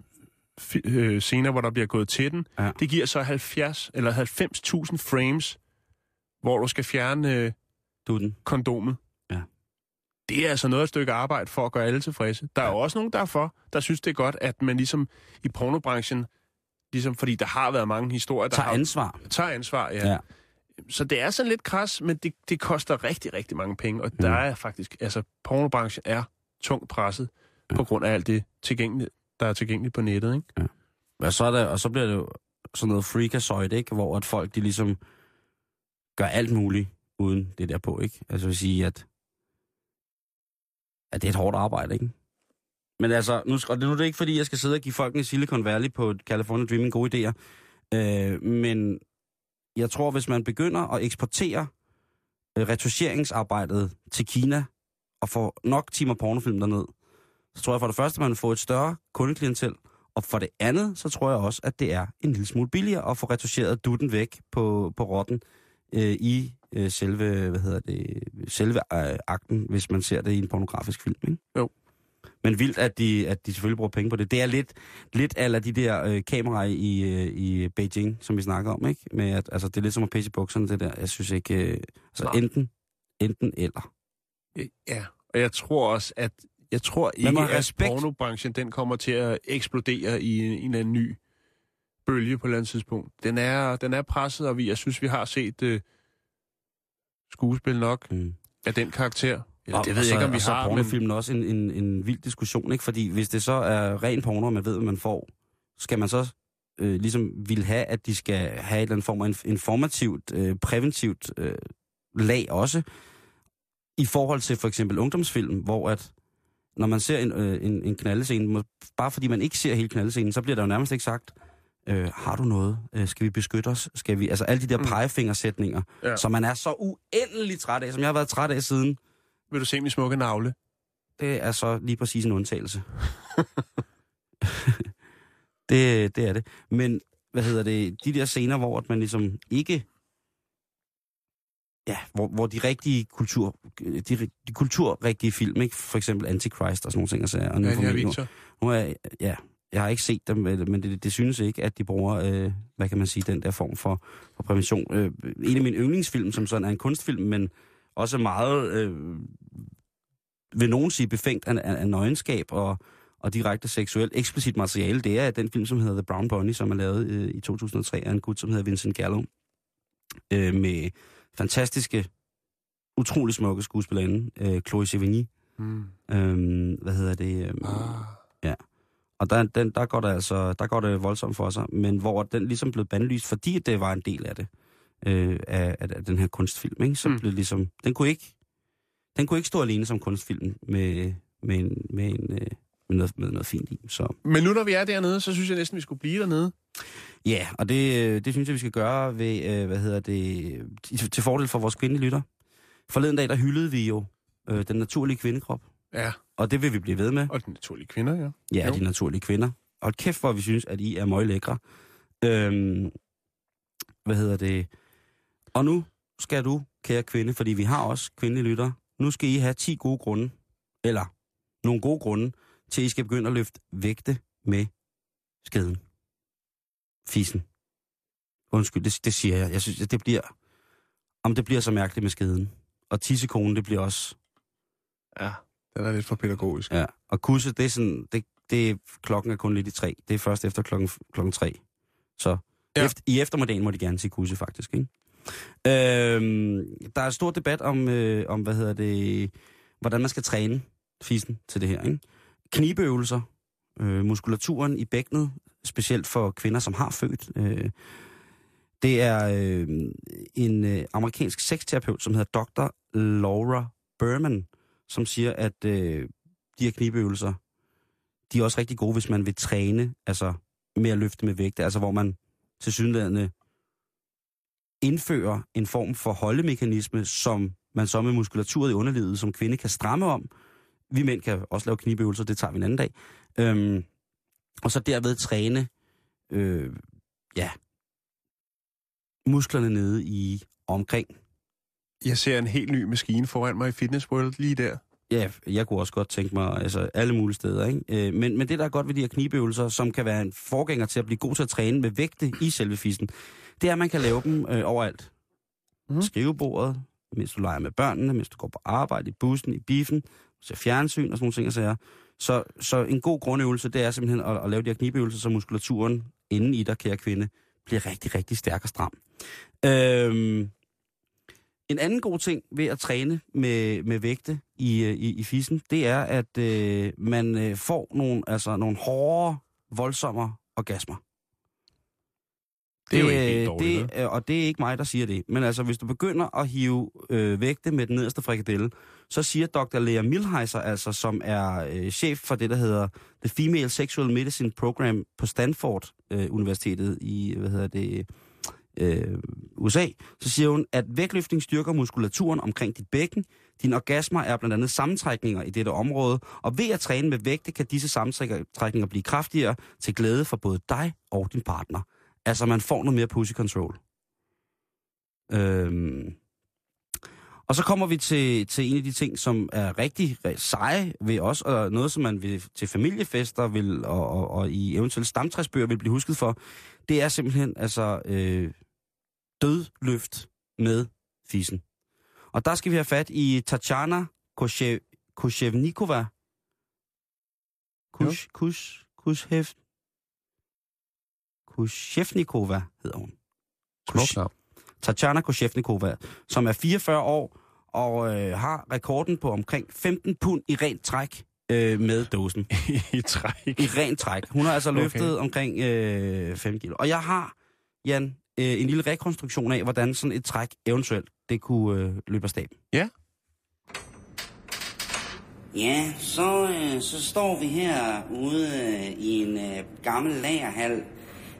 fi- øh, scener, hvor der bliver gået til den, Ja. det giver så 70 eller 90.000 frames, hvor du skal fjerne øh, Du den. kondomet. Ja. Det er altså noget af et stykke arbejde for at gøre alle tilfredse. Der er jo også nogen, der er for, der synes, det er godt, at man ligesom i pornobranchen, ligesom fordi der har været mange historier, der Tag har, ansvar. tager ansvar. Ja. Ja. ja. Så det er sådan lidt kras, men det, det koster rigtig, rigtig mange penge. Og Mm. der er faktisk, altså pornobranchen er tungt presset på grund af alt det, tilgængeligt, der er tilgængeligt på nettet. Ikke? Og så, er der, og så bliver det jo sådan noget freakazoid, ikke? Hvor at folk, de ligesom gør alt muligt uden det der på, ikke? Altså vil sige, at, at det er et hårdt arbejde, ikke? Men altså, nu, og det, nu er det ikke fordi, jeg skal sidde og give folk i Silicon Valley på California Dreaming gode idéer. Øh, men jeg tror, hvis man begynder at eksportere øh, retuscheringsarbejdet til Kina, og får nok timer pornofilm derned, så tror jeg for det første, man får et større kundeklientel, og for det andet, så tror jeg også, at det er en lille smule billigere at få retuscheret dutten væk på, på rotten øh, i øh, selve, hvad hedder det, selve øh, akten, hvis man ser det i en pornografisk film, ikke? Jo. Men vildt, at de, at de selvfølgelig bruger penge på det. Det er lidt, lidt af de der øh, kameraer i, øh, i Beijing, som vi snakker om, ikke? Med at, altså, det er lidt som at pisse i bukserne, det der. Jeg synes ikke... Øh, altså, Nej. enten, enten eller. Ja, og jeg tror også, at jeg tror Men ikke, med at respekt- pornobranchen den kommer til at eksplodere i en, en eller anden ny bølge på et eller andet tidspunkt. Den er, den er presset, og vi, jeg synes, vi har set uh, skuespil nok Mm. af den karakter. Eller, Og- det ved jeg så, ikke, om vi og så er har, men pornofilmen også en, en, en vild diskussion, ikke? Fordi hvis det så er ren porno, og man ved, hvad man får, skal man så øh, ligesom vil have, at de skal have en eller anden form af inf- informativt, øh, præventivt øh, lag også, i forhold til for eksempel ungdomsfilm, hvor at når man ser en, øh, en, en knaldescene, bare fordi man ikke ser hele knaldescenen, så bliver der jo nærmest ikke sagt, øh, har du noget? Øh, skal vi beskytte os? Skal vi, altså alle de der Mm. pegefingersætninger, Ja. som man er så uendelig træt af, som jeg har været træt af siden vil du se min smukke navle? det er så lige præcis en undtagelse. det, det er det. Men, hvad hedder det, de der scener, hvor man ligesom ikke... Ja, hvor, hvor de rigtige kultur, de, de kulturrigtige film, ikke? For eksempel Antichrist og sådan nogle ting, og, sager, og Ja, ja. Victor. nu er, ja, jeg har ikke set dem, men men det, det synes ikke, at de bruger, øh, hvad kan man sige, den der form for, for prævention. Øh, en af mine yndlingsfilm, som sådan er en kunstfilm, men også meget, øh, vil nogen sige, befængt af, af, af nøgenskab og, og direkte seksuelt eksplicit materiale, det er den film, som hedder The Brown Bunny, som er lavet øh, i 2003 af en gut, som hedder Vincent Gallo, øh, med fantastiske, utrolig smukke skuespillerinde, øh, Chloe Sevigny. Mm. Øh, hvad hedder det? Øh, Ah. og der, den, der, går det altså, der går det voldsomt for sig, men hvor den ligesom blev bandlyst, fordi det var en del af det, øh, af, af, af den her kunstfilm, ikke? så Mm. blev ligesom, den kunne ikke, den kunne ikke stå alene som kunstfilm med, med, en, med, en, øh, med, noget, med noget fint i. Så Men nu når vi er dernede, så synes jeg næsten, vi skulle blive dernede. Ja, og det, øh, det synes jeg, vi skal gøre ved, øh, hvad hedder det, til, fordel for vores kvindelige lytter. Forleden dag, der hyldede vi jo øh, den naturlige kvindekrop, Ja, og det vil vi blive ved med. og de naturlige kvinder, ja. Ja, Jo. de naturlige kvinder. Og kæft, hvor vi synes, at I er møg lækre. Øhm, hvad hedder det? Og nu skal du, kære kvinde, fordi vi har også kvindelige lytter, nu skal I have 10 gode grunde, eller nogle gode grunde, til I skal begynde at løfte vægte med skeden. Fisen. Undskyld, det, det siger jeg. Jeg synes, det bliver... Om det bliver så mærkeligt med skeden. Og tissekonen, det bliver også... Ja, den er lidt for pædagogisk. Ja, og kusse, det er sådan, det, det er, klokken er kun lidt i tre. Det er først efter klokken, klokken tre. Så Ja. ja. efter, i eftermiddagen må de gerne sige kusse, faktisk, ikke? Øhm, der er stor debat om, øh, om, hvad hedder det, hvordan man skal træne fisen til det her. Ikke? Knibeøvelser, øh, muskulaturen i bækkenet, specielt for kvinder, som har født. Øh, det er øh, en øh, amerikansk sexterapeut, som hedder Dr. Laura Berman, som siger, at øh, de her knibeøvelser, de er også rigtig gode, hvis man vil træne, altså med at løfte med vægte, altså hvor man til synligheden indfører en form for holdemekanisme, som man så med muskulaturet i underlivet som kvinde kan stramme om. Vi mænd kan også lave knibeøvelser, det tager vi en anden dag. Øhm, og så derved træne, øh, ja, musklerne nede i omkring. Jeg ser en helt ny maskine foran mig i Fitness World lige der. Ja, jeg kunne også godt tænke mig altså alle mulige steder. Ikke? Øh, men, men det, der er godt ved de her knibeøvelser, som kan være en forgænger til at blive god til at træne med vægte i selve fissen, det er, at man kan lave dem øh, overalt. Mm. Skrivebordet, mens du leger med børnene, mens du går på arbejde, i bussen, i biffen, ser fjernsyn og sådan nogle ting. Så, så, så en god grundøvelse, det er simpelthen at, at lave de her knibeøvelser, så muskulaturen inden i dig, kære kvinde, bliver rigtig, rigtig stærk og stram. Øhm, en anden god ting ved at træne med, med vægte i, øh, i, i fissen, det er, at øh, man øh, får nogle, altså, nogle hårde, voldsommere orgasmer. Det er jo ikke helt dårligt, det, Og det er ikke mig, der siger det. Men altså, hvis du begynder at hive øh, vægte med den nederste frikadelle, så siger Dr. Lea Milheiser, altså, som er øh, chef for det, der hedder The Female Sexual Medicine Program på Stanford øh, Universitetet i, hvad hedder det, øh, USA, så siger hun, at vægtløftning styrker muskulaturen omkring dit bækken. Dine orgasmer er blandt andet sammentrækninger i dette område, og ved at træne med vægte kan disse sammentrækninger blive kraftigere til glæde for både dig og din partner. Altså, man får noget mere pussy control. Øhm. Og så kommer vi til, til en af de ting, som er rigtig, seje ved os, og noget, som man vil, til familiefester vil, og, og, og i eventuelle stamtræsbøger vil blive husket for, det er simpelthen altså øh, dødløft med fisen. Og der skal vi have fat i Tatjana Koshev, Koshevnikova. Kush, Kush, Kushev, Kushevnikova hedder hun. Navn. Tatjana Koshevnikova, som er 44 år og øh, har rekorden på omkring 15 pund i rent træk øh, med dåsen. I træk. I rent træk. Hun har altså løftet okay. omkring øh, 5 kilo. Og jeg har, Jan, øh, en lille rekonstruktion af, hvordan sådan et træk eventuelt det kunne øh, løbe af staben. Ja. Ja, så, øh, så står vi her ude øh, i en øh, gammel lagerhal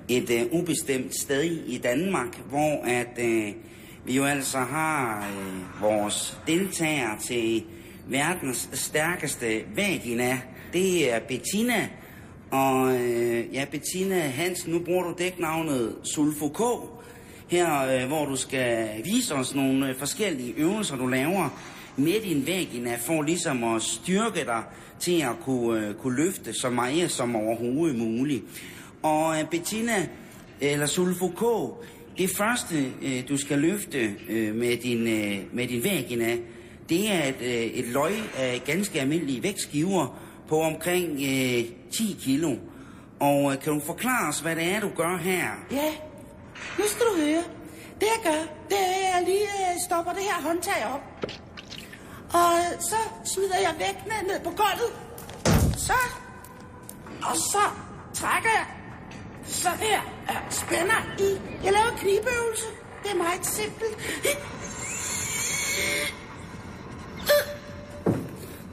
et øh, ubestemt sted i Danmark, hvor at øh, vi jo altså har øh, vores deltagere til verdens stærkeste vagina. Det er Bettina. Og øh, ja, Bettina Hansen, nu bruger du dæknavnet Sulfo K. Her, øh, hvor du skal vise os nogle øh, forskellige øvelser, du laver med din vagina, for ligesom at styrke dig til at kunne, øh, kunne løfte så meget som overhovedet muligt. Og uh, Bettina, eller Sulfo K, det første, uh, du skal løfte uh, med, din, uh, med din vagina, det er et, uh, et løg af ganske almindelige vægtskiver på omkring uh, 10 kilo. Og uh, kan du forklare os, hvad det er, du gør her? Ja, nu skal du høre. Det jeg gør, det er, at jeg lige uh, stopper det her håndtag op. Og så smider jeg vægtene ned på gulvet. Så. Og så trækker jeg her. Jeg spænder i. Jeg laver knibeøvelse. Det er meget simpelt.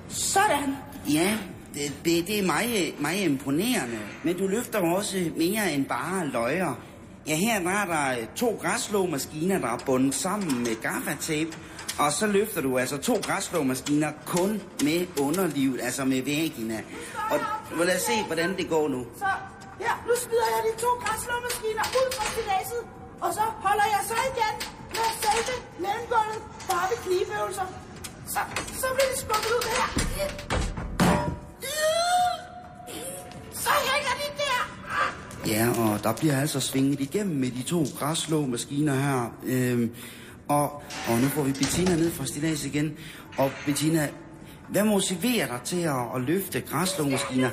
Sådan. Ja, det, det, det er meget, meget imponerende. Men du løfter også mere end bare løjer. Ja, her der er der to græsslåmaskiner, der er bundet sammen med gaffatape. Og så løfter du altså to græsslåmaskiner kun med underlivet, altså med væggene. Og lad os se, hvordan det går nu. Så, ja, nu smider jeg de to græsslåmaskiner ud fra stiladset. Og så holder jeg så igen med selve mellemgulvet, der har vi knibeøvelser. Så, så bliver det skubbet ud her. Så hænger de der. Ja, og der bliver altså svinget igennem med de to græsslåmaskiner her. Øhm, og, og nu får vi Bettina ned fra stilas igen. Og Bettina, hvad motiverer dig til at, at løfte græsslåmaskiner?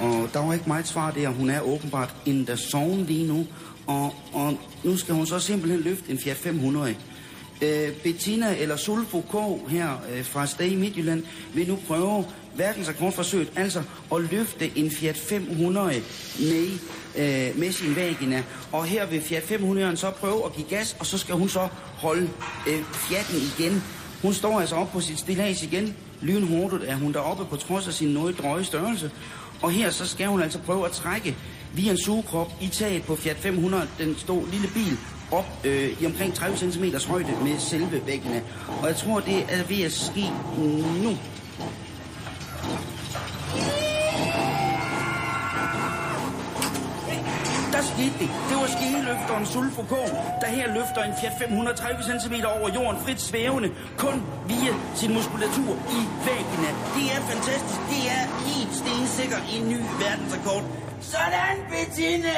Og der var ikke meget svar der. Hun er åbenbart in the zone lige nu. Og, og nu skal hun så simpelthen løfte en Fiat 500. øh, Bettina eller Sulfo K. her øh, fra Stay i Midtjylland vil nu prøve verdensrekordforsøget, altså at løfte en Fiat 500 med, øh, med sin vagina. Og her vil Fiat 500'eren så prøve at give gas, og så skal hun så holde øh, Fiaten igen. Hun står altså op på sit stillads igen. Lynhurtigt er hun deroppe på trods af sin noget drøje størrelse. Og her så skal hun altså prøve at trække via en sugekrop i taget på Fiat 500, den stod lille bil, op øh, i omkring 30 cm højde med selve væggene. Og jeg tror, det er ved at ske nu. Der skete det. Det var skeløfteren Sulfo K, der her løfter en Fiat 530 cm over jorden frit svævende, kun via sin muskulatur i vagina. Det er fantastisk. Det er helt stensikker en ny verdensrekord. Sådan, Bettina!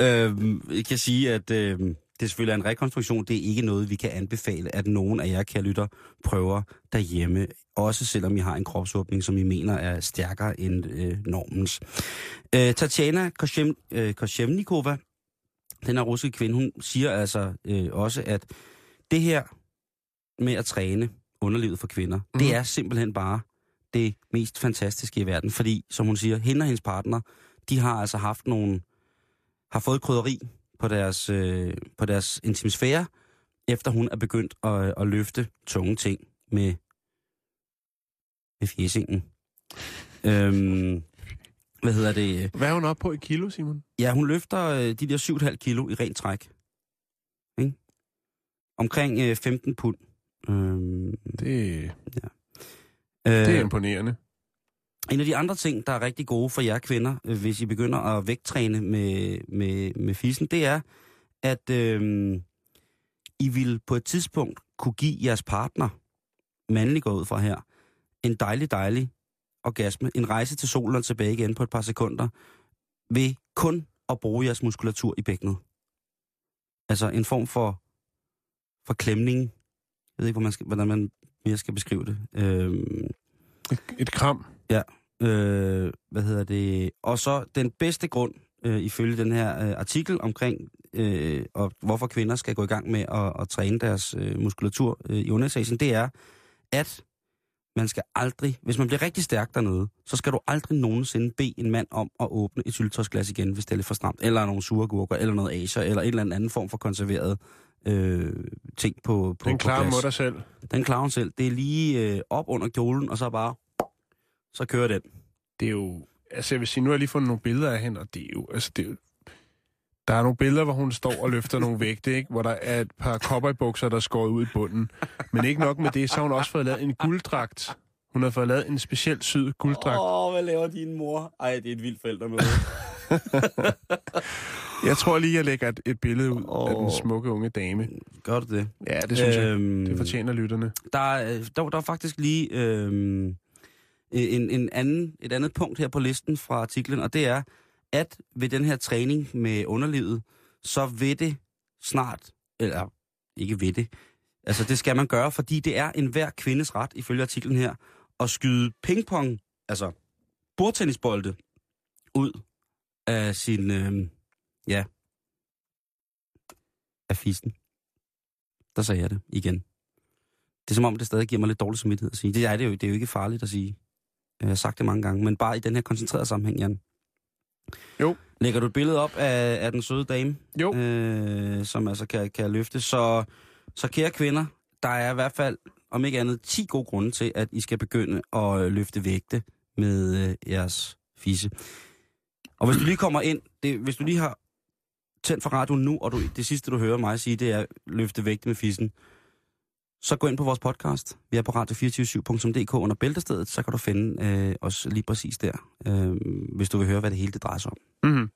Øhm, jeg kan sige, at øhm, det selvfølgelig er en rekonstruktion. Det er ikke noget, vi kan anbefale, at nogen af jer, kære lytter, prøver derhjemme. Også selvom I har en kropsåbning, som I mener er stærkere end øh, normens. Øh, Tatjana Koshem, øh, Koshemnikova, den her russiske kvinde, hun siger altså øh, også, at det her med at træne underlivet for kvinder, mm. det er simpelthen bare det mest fantastiske i verden. Fordi, som hun siger, hende og hendes partner, de har altså haft nogle har fået krydderi på deres, øh, på deres intimsfære, efter hun er begyndt at, at løfte tunge ting med, med fjesingen. Øhm, hvad hedder det? Hvad er hun oppe på i kilo, Simon? Ja, hun løfter øh, de der 7,5 kilo i rent træk. Ikke? Omkring øh, 15 pund. Øhm, Det, øh, det er imponerende. En af de andre ting, der er rigtig gode for jer kvinder, øh, hvis I begynder at vægttræne med, med, med fissen, det er, at øh, I vil på et tidspunkt kunne give jeres partner, mandlig går ud fra her, en dejlig, dejlig orgasme, en rejse til solen og tilbage igen på et par sekunder, ved kun at bruge jeres muskulatur i bækkenet. Altså en form for, for klemning. Jeg ved ikke, hvor man skal, hvordan man mere skal beskrive det. Øh, Et, et kram. Ja, øh, hvad hedder det? Og så den bedste grund, øh, ifølge den her øh, artikel omkring, øh, og hvorfor kvinder skal gå i gang med at, at træne deres øh, muskulatur øh, i underetagen, det er, at man skal aldrig, hvis man bliver rigtig stærk dernede, så skal du aldrig nogensinde bede en mand om at åbne et syltetøjsglas igen, hvis det er lidt for stramt, eller nogle surgurker, eller noget asia, eller en eller anden form for konserveret øh, ting på, på Den på klarer mod dig selv. Den klarer hun selv. Det er lige øh, op under kjolen, og så bare, så kører den. Det er jo... Altså, jeg vil sige, nu har jeg lige fundet nogle billeder af hende, og det er jo... Altså, det er jo der er nogle billeder, hvor hun står og løfter nogle vægte, ikke? hvor der er et par cowboybukser, der er skåret ud i bunden. Men ikke nok med det, så har hun også fået lavet en gulddragt. Hun har fået lavet en specielt syd gulddragt. Åh, oh, hvad laver din mor? Ej, det er et vildt forældremøde. Jeg tror lige, jeg lægger et, et billede ud oh. af den smukke unge dame. Gør du det? Ja, det synes øhm, Øhm, jeg. Det fortjener lytterne. Der, er- der, der er faktisk lige øhm, Øh, en, en anden, et andet punkt her på listen fra artiklen, og det er, at ved den her træning med underlivet, så vil det snart, eller ikke ved det, altså det skal man gøre, fordi det er enhver kvindes ret, ifølge artiklen her, at skyde pingpong, altså bordtennisbolde, ud af sin, øh, ja, af fisen. Der sagde jeg det igen. Det er som om, det stadig giver mig lidt dårlig samvittighed at sige. Det er det jo, det er jo ikke farligt at sige. Jeg har sagt det mange gange, men bare i den her koncentrerede sammenhæng, Jan. Jo. Lægger du et billede op af, af den søde dame, Jo. øh, som altså kan, kan løfte, så, så kære kvinder, der er i hvert fald, om ikke andet, 10 gode grunde til, at I skal begynde at øh, løfte vægte med øh, jeres fisse. Og hvis du lige kommer ind, det, hvis du lige har tændt for radioen nu, og du, det sidste, du hører mig sige, det er løfte vægte med fissen, så gå ind på vores podcast. Vi er på radio247.dk under bæltestedet, så kan du finde øh, os lige præcis der, øh, hvis du vil høre, hvad det hele det drejer sig om. Mm-hmm.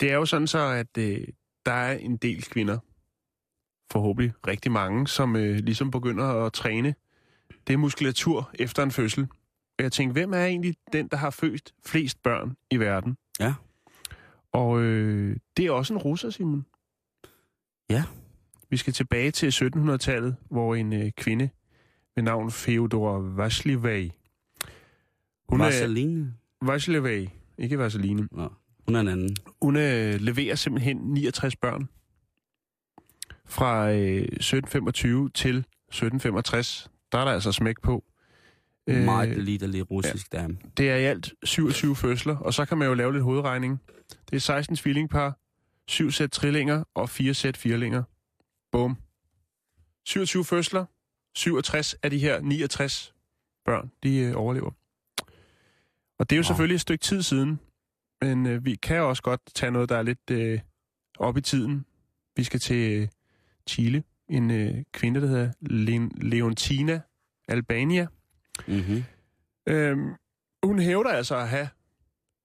Det er jo sådan så, at øh, der er en del kvinder, forhåbentlig rigtig mange, som øh, ligesom begynder at træne det er muskulatur efter en fødsel. Og jeg tænkte, hvem er egentlig den, der har født flest børn i verden? Ja. Og øh, det er også en russer, Simon. Ja. Vi skal tilbage til 1700-tallet, hvor en øh, kvinde ved navn Feodora Vasiljev. Hun er Vaseline? Vasiljev, ikke Vaseline. Nå. Hun er en anden. Hun øh, leverer simpelthen 69 børn. Fra øh, 1725 til 1765. Der er der altså smæk på. Øh, Meget lidt russisk ja. Det er i alt 27 fødsler, og så kan man jo lave lidt hovedregning. Det er 16 tvillingpar, 7 sæt trillinger og 4 sæt firlinger. Bum. 27 fødsler, 67 af de her 69 børn, de øh, overlever. Og det er jo wow. selvfølgelig et stykke tid siden, men øh, vi kan også godt tage noget, der er lidt øh, op i tiden. Vi skal til øh, Chile. En øh, kvinde, der hedder Le- Leontina Albania. Mm-hmm. Øhm, hun hævder altså at have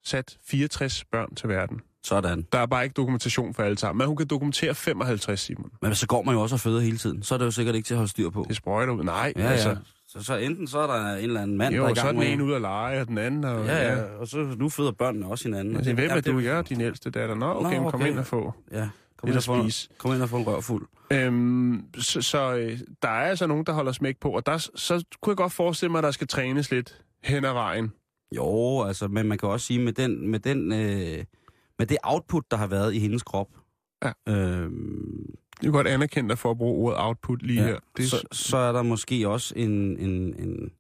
sat 64 børn til verden. Sådan. Der er bare ikke dokumentation for alle sammen, men hun kan dokumentere 55, Simon. Men så går man jo også og føder hele tiden. Så er det jo sikkert ikke til at holde styr på. Det sprøjter ud. Nej, ja, altså. Ja. Så, så enten så er der en eller anden mand, jo, der er i gang så er den med... ene ud at lege, og den anden... Og, ja, ja, og så nu føder børnene også hinanden. Altså, hvem er du? Jeg er din ældste datter. Nå, okay, Nå, okay. kom ind og få ja. Kom ind, og få, kom ind og få en rør fuld. Øhm, så, så øh, der er altså nogen, der holder smæk på, og der, så kunne jeg godt forestille mig, at der skal trænes lidt hen ad vejen. Jo, altså, men man kan også sige, med den, med den, øh, med det output, der har været i hendes krop. Ja. Øhm, det er godt anerkendt at for at bruge ordet output lige ja, her. Det er... Så, så er der måske også en, en, en...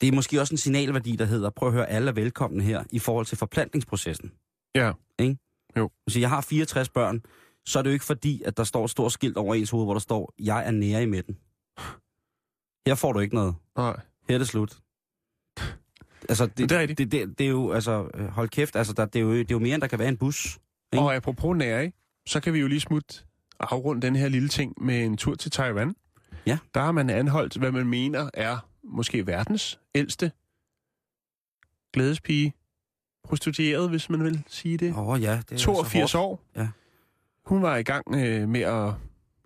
Det er måske også en signalværdi, der hedder, prøv at høre, alle er velkomne her i forhold til forplantningsprocessen. Ja. Ikke? Jo. Så jeg har 64 børn, så er det jo ikke fordi, at der står et stort skilt over ens hoved, hvor der står, jeg er nære i midten. Her får du ikke noget. Nej. Her er det slut. Altså, det, det, er det, det, det, er jo, altså, hold kæft, altså, der, det, er jo, det er jo mere, end der kan være en bus. Ikke? Og apropos nære, så kan vi jo lige smutte afrunde den her lille ting med en tur til Taiwan. Ja. Der har man anholdt, hvad man mener er måske verdens ældste glædespige. Prostitueret, hvis man vil sige det. Åh oh, ja, det er 82 år. Ja. Hun var i gang øh, med at,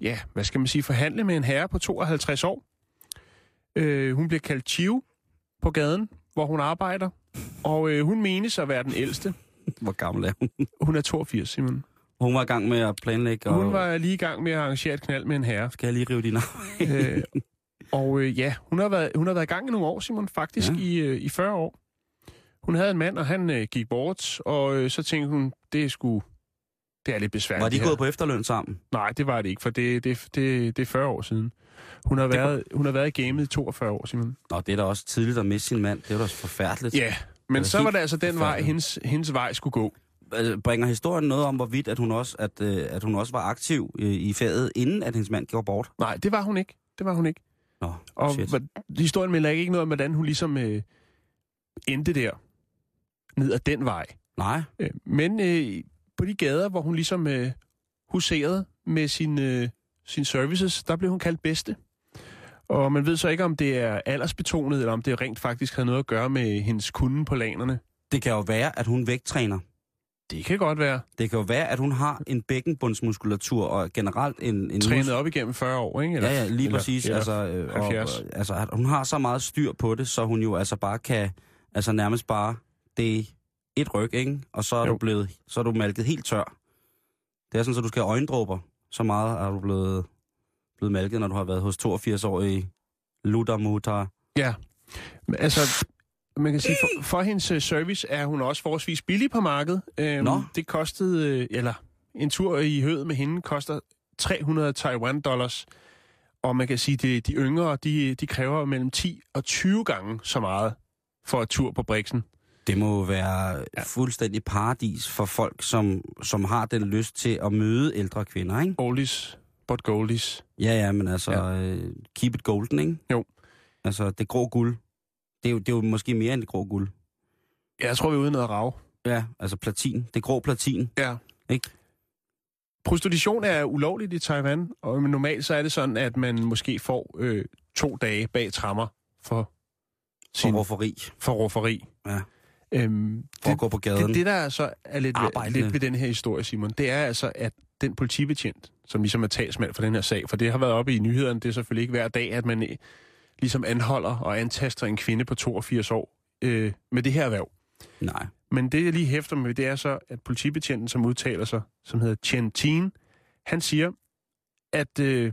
ja, hvad skal man sige, forhandle med en herre på 52 år. Øh, hun bliver kaldt Chiu på gaden, hvor hun arbejder. Og øh, hun menes at være den ældste. Hvor gammel er hun? Hun er 82, Simon. Hun var i gang med at planlægge... Og... Hun var lige i gang med at arrangere et knald med en herre. Skal jeg lige rive din øh, Og øh, ja, hun har, været, hun har været i gang i nogle år, Simon. Faktisk ja. i, øh, i 40 år. Hun havde en mand, og han øh, gik bort, og øh, så tænkte hun, det er sgu... Det er lidt besværligt. Var de gået på efterløn sammen? Nej, det var det ikke, for det, det, det, det er 40 år siden. Hun har, været, hun har været i gamet i 42 år, Simon. Nå, det er da også tidligt at miste sin mand. Det er da forfærdeligt. Ja, men så var det altså den vej, hendes, hendes vej skulle gå. Bringer historien noget om, hvorvidt at hun også, at, øh, at hun også var aktiv øh, i faget, inden at hendes mand gjorde bort? Nej, det var hun ikke. Det var hun ikke. Nå, og shit. historien melder ikke noget om, hvordan hun ligesom øh, endte der. Ned ad den vej. Nej. Øh, men øh, på de gader, hvor hun ligesom øh, huserede med sin, øh, sin services, der blev hun kaldt bedste. Og man ved så ikke, om det er aldersbetonet, eller om det rent faktisk har noget at gøre med hendes kunden på lanerne. Det kan jo være, at hun vægttræner. Det kan godt være. Det kan jo være, at hun har en bækkenbundsmuskulatur og generelt en... en Trænet op igennem 40 år, ikke? Eller, ja, ja, lige eller, præcis. Eller, altså, øh, 70. Og, altså, hun har så meget styr på det, så hun jo altså bare kan... Altså nærmest bare... Det er et ryg, ikke? Og så er, jo. du blevet, så er du malket helt tør. Det er sådan, at du skal have øjendråber. Så meget er du blevet, blevet malket, når du har været hos 82-årige Luda Mutar. Ja, altså man kan sige, for, for hendes øh, service er hun også forholdsvis billig på markedet. Øhm, Nå. Det kostede, øh, eller en tur i høet med hende koster 300 Taiwan dollars. Og man kan sige, at de, de yngre, de, de kræver mellem 10 og 20 gange så meget for et tur på Brixen. Det må være ja. fuldstændig paradis for folk, som, som har den lyst til at møde ældre kvinder, ikke? Oldies, but goldies. Ja, ja, men altså, ja. Uh, keep it golden, ikke? Jo. Altså, det grå guld. Det er, jo, det er jo måske mere end det grå guld. Ja, jeg tror, vi er ude noget rav. Ja, altså platin. Det grå platin. Ja. Ikke? Prostitution er ulovligt i Taiwan, og normalt så er det sådan, at man måske får øh, to dage bag trammer for sin... For rufferi. For rufferi. Ja. Øhm, for det, at gå på gaden. Det, det der så er lidt, ved, lidt ved den her historie, Simon, det er altså, at den politibetjent, som ligesom er talsmand for den her sag, for det har været oppe i nyhederne, det er selvfølgelig ikke hver dag, at man øh, ligesom anholder og antaster en kvinde på 82 år øh, med det her erhverv. Nej. Men det, jeg lige hæfter med, det er så, at politibetjenten, som udtaler sig, som hedder Chen Tin, han siger, at øh,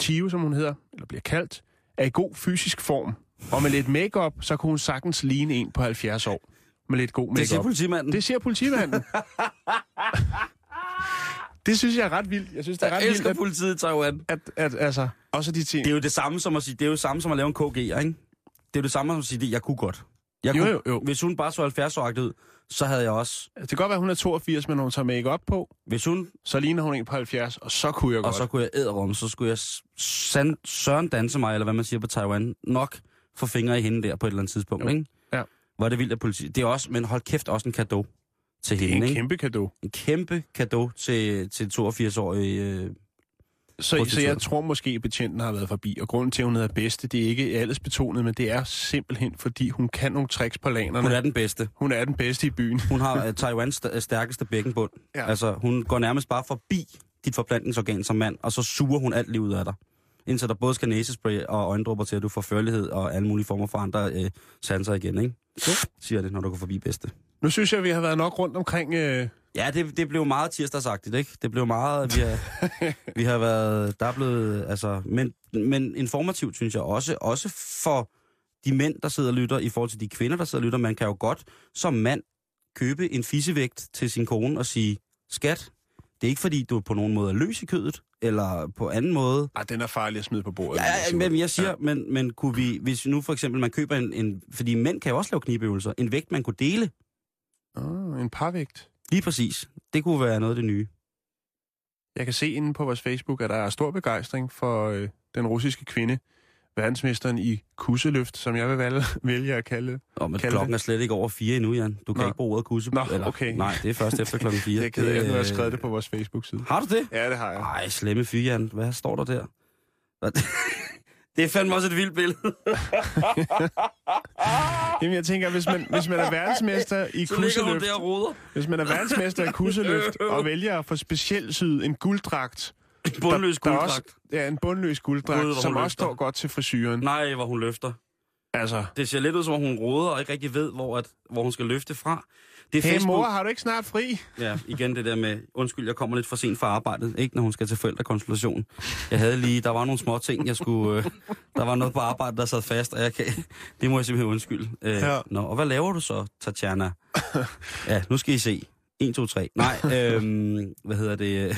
Tio, som hun hedder, eller bliver kaldt, er i god fysisk form. Og med lidt makeup, så kunne hun sagtens ligne en på 70 år. Med lidt god makeup. Det siger politimanden. Det siger politimanden. det synes jeg er ret vildt. Jeg synes, det er jeg ret elsker vildt, politiet i Taiwan. at, at, at, altså, også de ting. Det er jo det samme som at sige, det er jo det samme som at lave en KG, ikke? Det er jo det samme som at sige, det, jeg kunne godt. Jeg Jo, kunne, jo, jo. Hvis hun bare så 70 år ud, så havde jeg også... Det kan godt være, hun er 82, men når hun tager makeup på, Hvis hun, så ligner hun en på 70, og så kunne jeg og godt. så kunne jeg æderom, så skulle jeg sand, søren danse mig, eller hvad man siger på Taiwan, nok få fingre i hende der på et eller andet tidspunkt, Jo. ikke? Hvor er det vildt af politi. Det er også, men hold kæft, også en gave til det er hende, en kæmpe gave. En kæmpe gave til, til 82-årige... Øh, Så, så jeg tror måske, at betjenten har været forbi, og grunden til, at hun er bedste, det er ikke alles betonet, men det er simpelthen, fordi hun kan nogle tricks på lanerne. hun er den bedste. hun er den bedste i byen. Hun har uh, Taiwans st- stærkeste bækkenbund. Ja. Altså, hun går nærmest bare forbi dit forplantningsorgan som mand, og så suger hun alt livet af dig. Indtil der både skal næsespray og øjendrupper til, at du får førlighed og alle mulige former for andre øh, sanser igen, ikke? Siger det, når du går forbi bedste. Nu synes jeg, at vi har været nok rundt omkring... Øh, Ja, det, det blev meget tirsdagsagtigt, ikke? Det blev meget, vi har, vi har været, der er blevet, altså, men, men informativt, synes jeg også, også for de mænd, der sidder og lytter, i forhold til de kvinder, der sidder og lytter. Man kan jo godt som mand købe en fisevægt til sin kone og sige, skat, det er ikke fordi, du på nogen måde er løs i kødet, eller på anden måde. ah, den er farlig at smide på bordet. Ja, ja, men jeg siger, ja. men, men kunne vi, hvis nu for eksempel man køber en, en, fordi mænd kan jo også lave knibøvelser, en vægt, man kunne dele, Ah, en parvægt. lige præcis, det kunne være noget af det nye. Jeg kan se inde på vores Facebook, at der er stor begejstring for øh, den russiske kvinde, verdensmesteren i kusseløft, som jeg vil valge, vælge at kalde. Og men Kalde klokken det. er slet ikke over fire endnu, Jan. Du kan Nå. ikke bruge ordet kusse. Nå, okay. Nej, det er først efter klokken fire. Jeg er ked af, at nu har jeg øh, skrevet det på vores Facebook-side. Har du det? Ja, det har jeg. Ej, slemme fyre, Jan. Hvad står der der? Det er fandme også et vildt billede. Jamen, jeg tænker, hvis man, hvis man er verdensmester i Så kusseløft, der og roder. hvis man er verdensmester i kusseløft og vælger at få specielt syet en gulddragt, Bundløs der er også, ja, en bundløs Gud, gulddragt, hvor som også løfter. står godt til frisyren. Nej, hvor hun løfter. Altså, Det ser lidt ud, som om hun roder og ikke rigtig ved, hvor, at, hvor hun skal løfte fra. Det er hey Facebook. mor, har du ikke snart fri? Ja, igen det der med, undskyld, jeg kommer lidt for sent fra arbejdet, ikke når hun skal til forældrekonsultation. Jeg havde lige, der var nogle små ting, jeg skulle, øh, der var noget på arbejde, der sad fast, og jeg kan, det må jeg simpelthen undskylde. Øh, Ja. Nå, og hvad laver du så, Tatjana? Ja, nu skal I se. 1, 2, 3. Nej, øhm, hvad hedder det?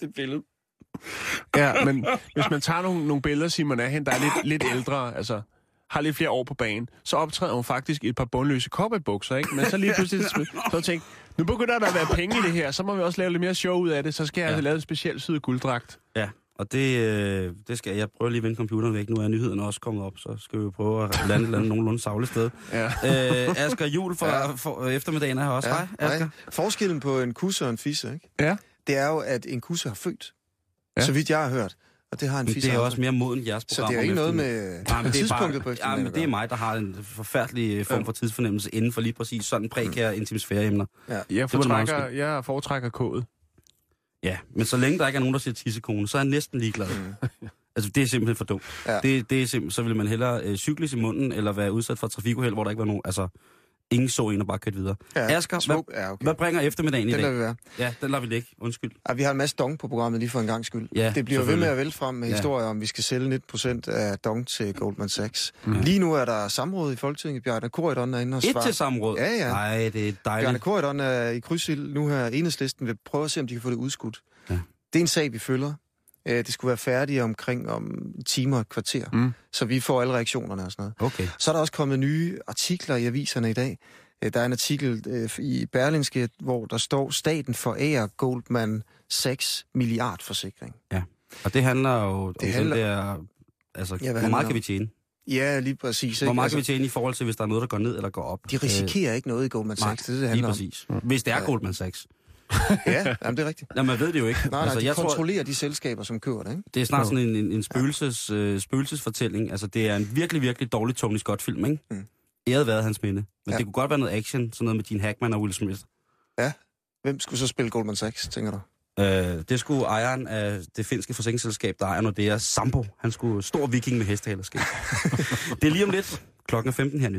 Det billede. Ja, men hvis man tager nogle, nogle billeder, Simon, af hende, der er lidt, lidt ældre, altså har lidt flere år på banen, så optræder hun faktisk i et par bundløse cowboybukser, ikke? Men så lige pludselig, så tænkte, nu begynder der at være penge i det her, så må vi også lave lidt mere show ud af det, så skal jeg Ja. altså lave en speciel syd gulddragt. Ja, og det, øh, det skal jeg prøve lige at vende computeren væk. Nu er nyhederne også kommet op, så skal vi jo prøve at lande et eller andet nogenlunde savle sted. Ja. Øh, Asger Jul for, ja. for eftermiddagen er her også. Ja, Hej, Asger. hej. Forskellen på en kusse og en fisse, ikke? Ja. Det er jo, at en kusse har født. Ja. Ja. Så vidt jeg har hørt. Og det har en Men fisse det er også mere moden jeres Så program. det er ikke noget med Nej, men det er tidspunktet på ja, men det er mig, der har en forfærdelig form for tidsfornemmelse inden for lige præcis sådan prekære intimsfæreemner. Jeg, Det var det foretrækker, jeg foretrækker kået. Ja, men så længe der ikke er nogen, der siger tissekone, så er jeg næsten ligeglad. Mm. Altså, det er simpelthen for dumt. Ja. Det, det er simpelthen, så vil man hellere øh, cykles i munden, eller være udsat for trafikuheld, hvor der ikke var nogen, altså, ingen så en og bare kørte videre. Ja, Asger, smuk. hvad, Ja, okay. hvad bringer eftermiddagen i Det lader dag? vi. Ja, den lader vi ligge. Undskyld. Ja, vi har en masse dong på programmet lige for en gang skyld. Ja, det bliver ved med at vælte frem med Ja. historier om, vi skal sælge 19% af dong til Goldman Sachs. Mm. Lige nu er der samråd i Folketinget. Bjarne Korydon er inde og Et svare. til samråd. Ja, ja. Nej, det er Bjarne dejligt. Korydon er i krydsild nu her. Enhedslisten vil prøve at se, om de kan få det udskudt. Ja. Det er en sag, vi følger. Øh, Det skulle være færdigt omkring om en time og et kvarter, Mm. så vi får alle reaktionerne og sådan noget. Okay. Så er der også kommet nye artikler i aviserne i dag. Øh, Der er en artikel øh, i Berlingske, hvor der står, staten forærer Goldman 6 milliard forsikring. Og det handler jo det om handler- den der... Altså, Ja, hvor handler meget kan vi tjene? Ja, lige præcis. Hvor meget Altså, kan vi tjene i forhold til, hvis der er noget, der går ned eller går op? de risikerer ikke noget i Goldman Sachs, det er det, det Lige handler om. præcis. Hvis det er Ja. Goldman Sachs. Ja, jamen, det er rigtigt. Nej, man ved det jo ikke. Nej, nej, altså, de jeg tror, kontrollerer de selskaber, som kører det, ikke? det er snart sådan en, en, en spøgelses, øh, spøgelsesfortælling. Altså, det er en virkelig, virkelig dårlig Tony Scott-film, ikke? Mm. Æret været hans minde. Men Ja. det kunne godt være noget action, sådan noget med Gene Hackman og Will Smith. Hvem skulle så spille Goldman Sachs, tænker du? Øh, det skulle ejeren af det finske forsikringsselskab, der ejer Nordea, Sampo. Han skulle stor viking med hestehalerskab. det er lige om lidt. Klokken er 15 her nyhed.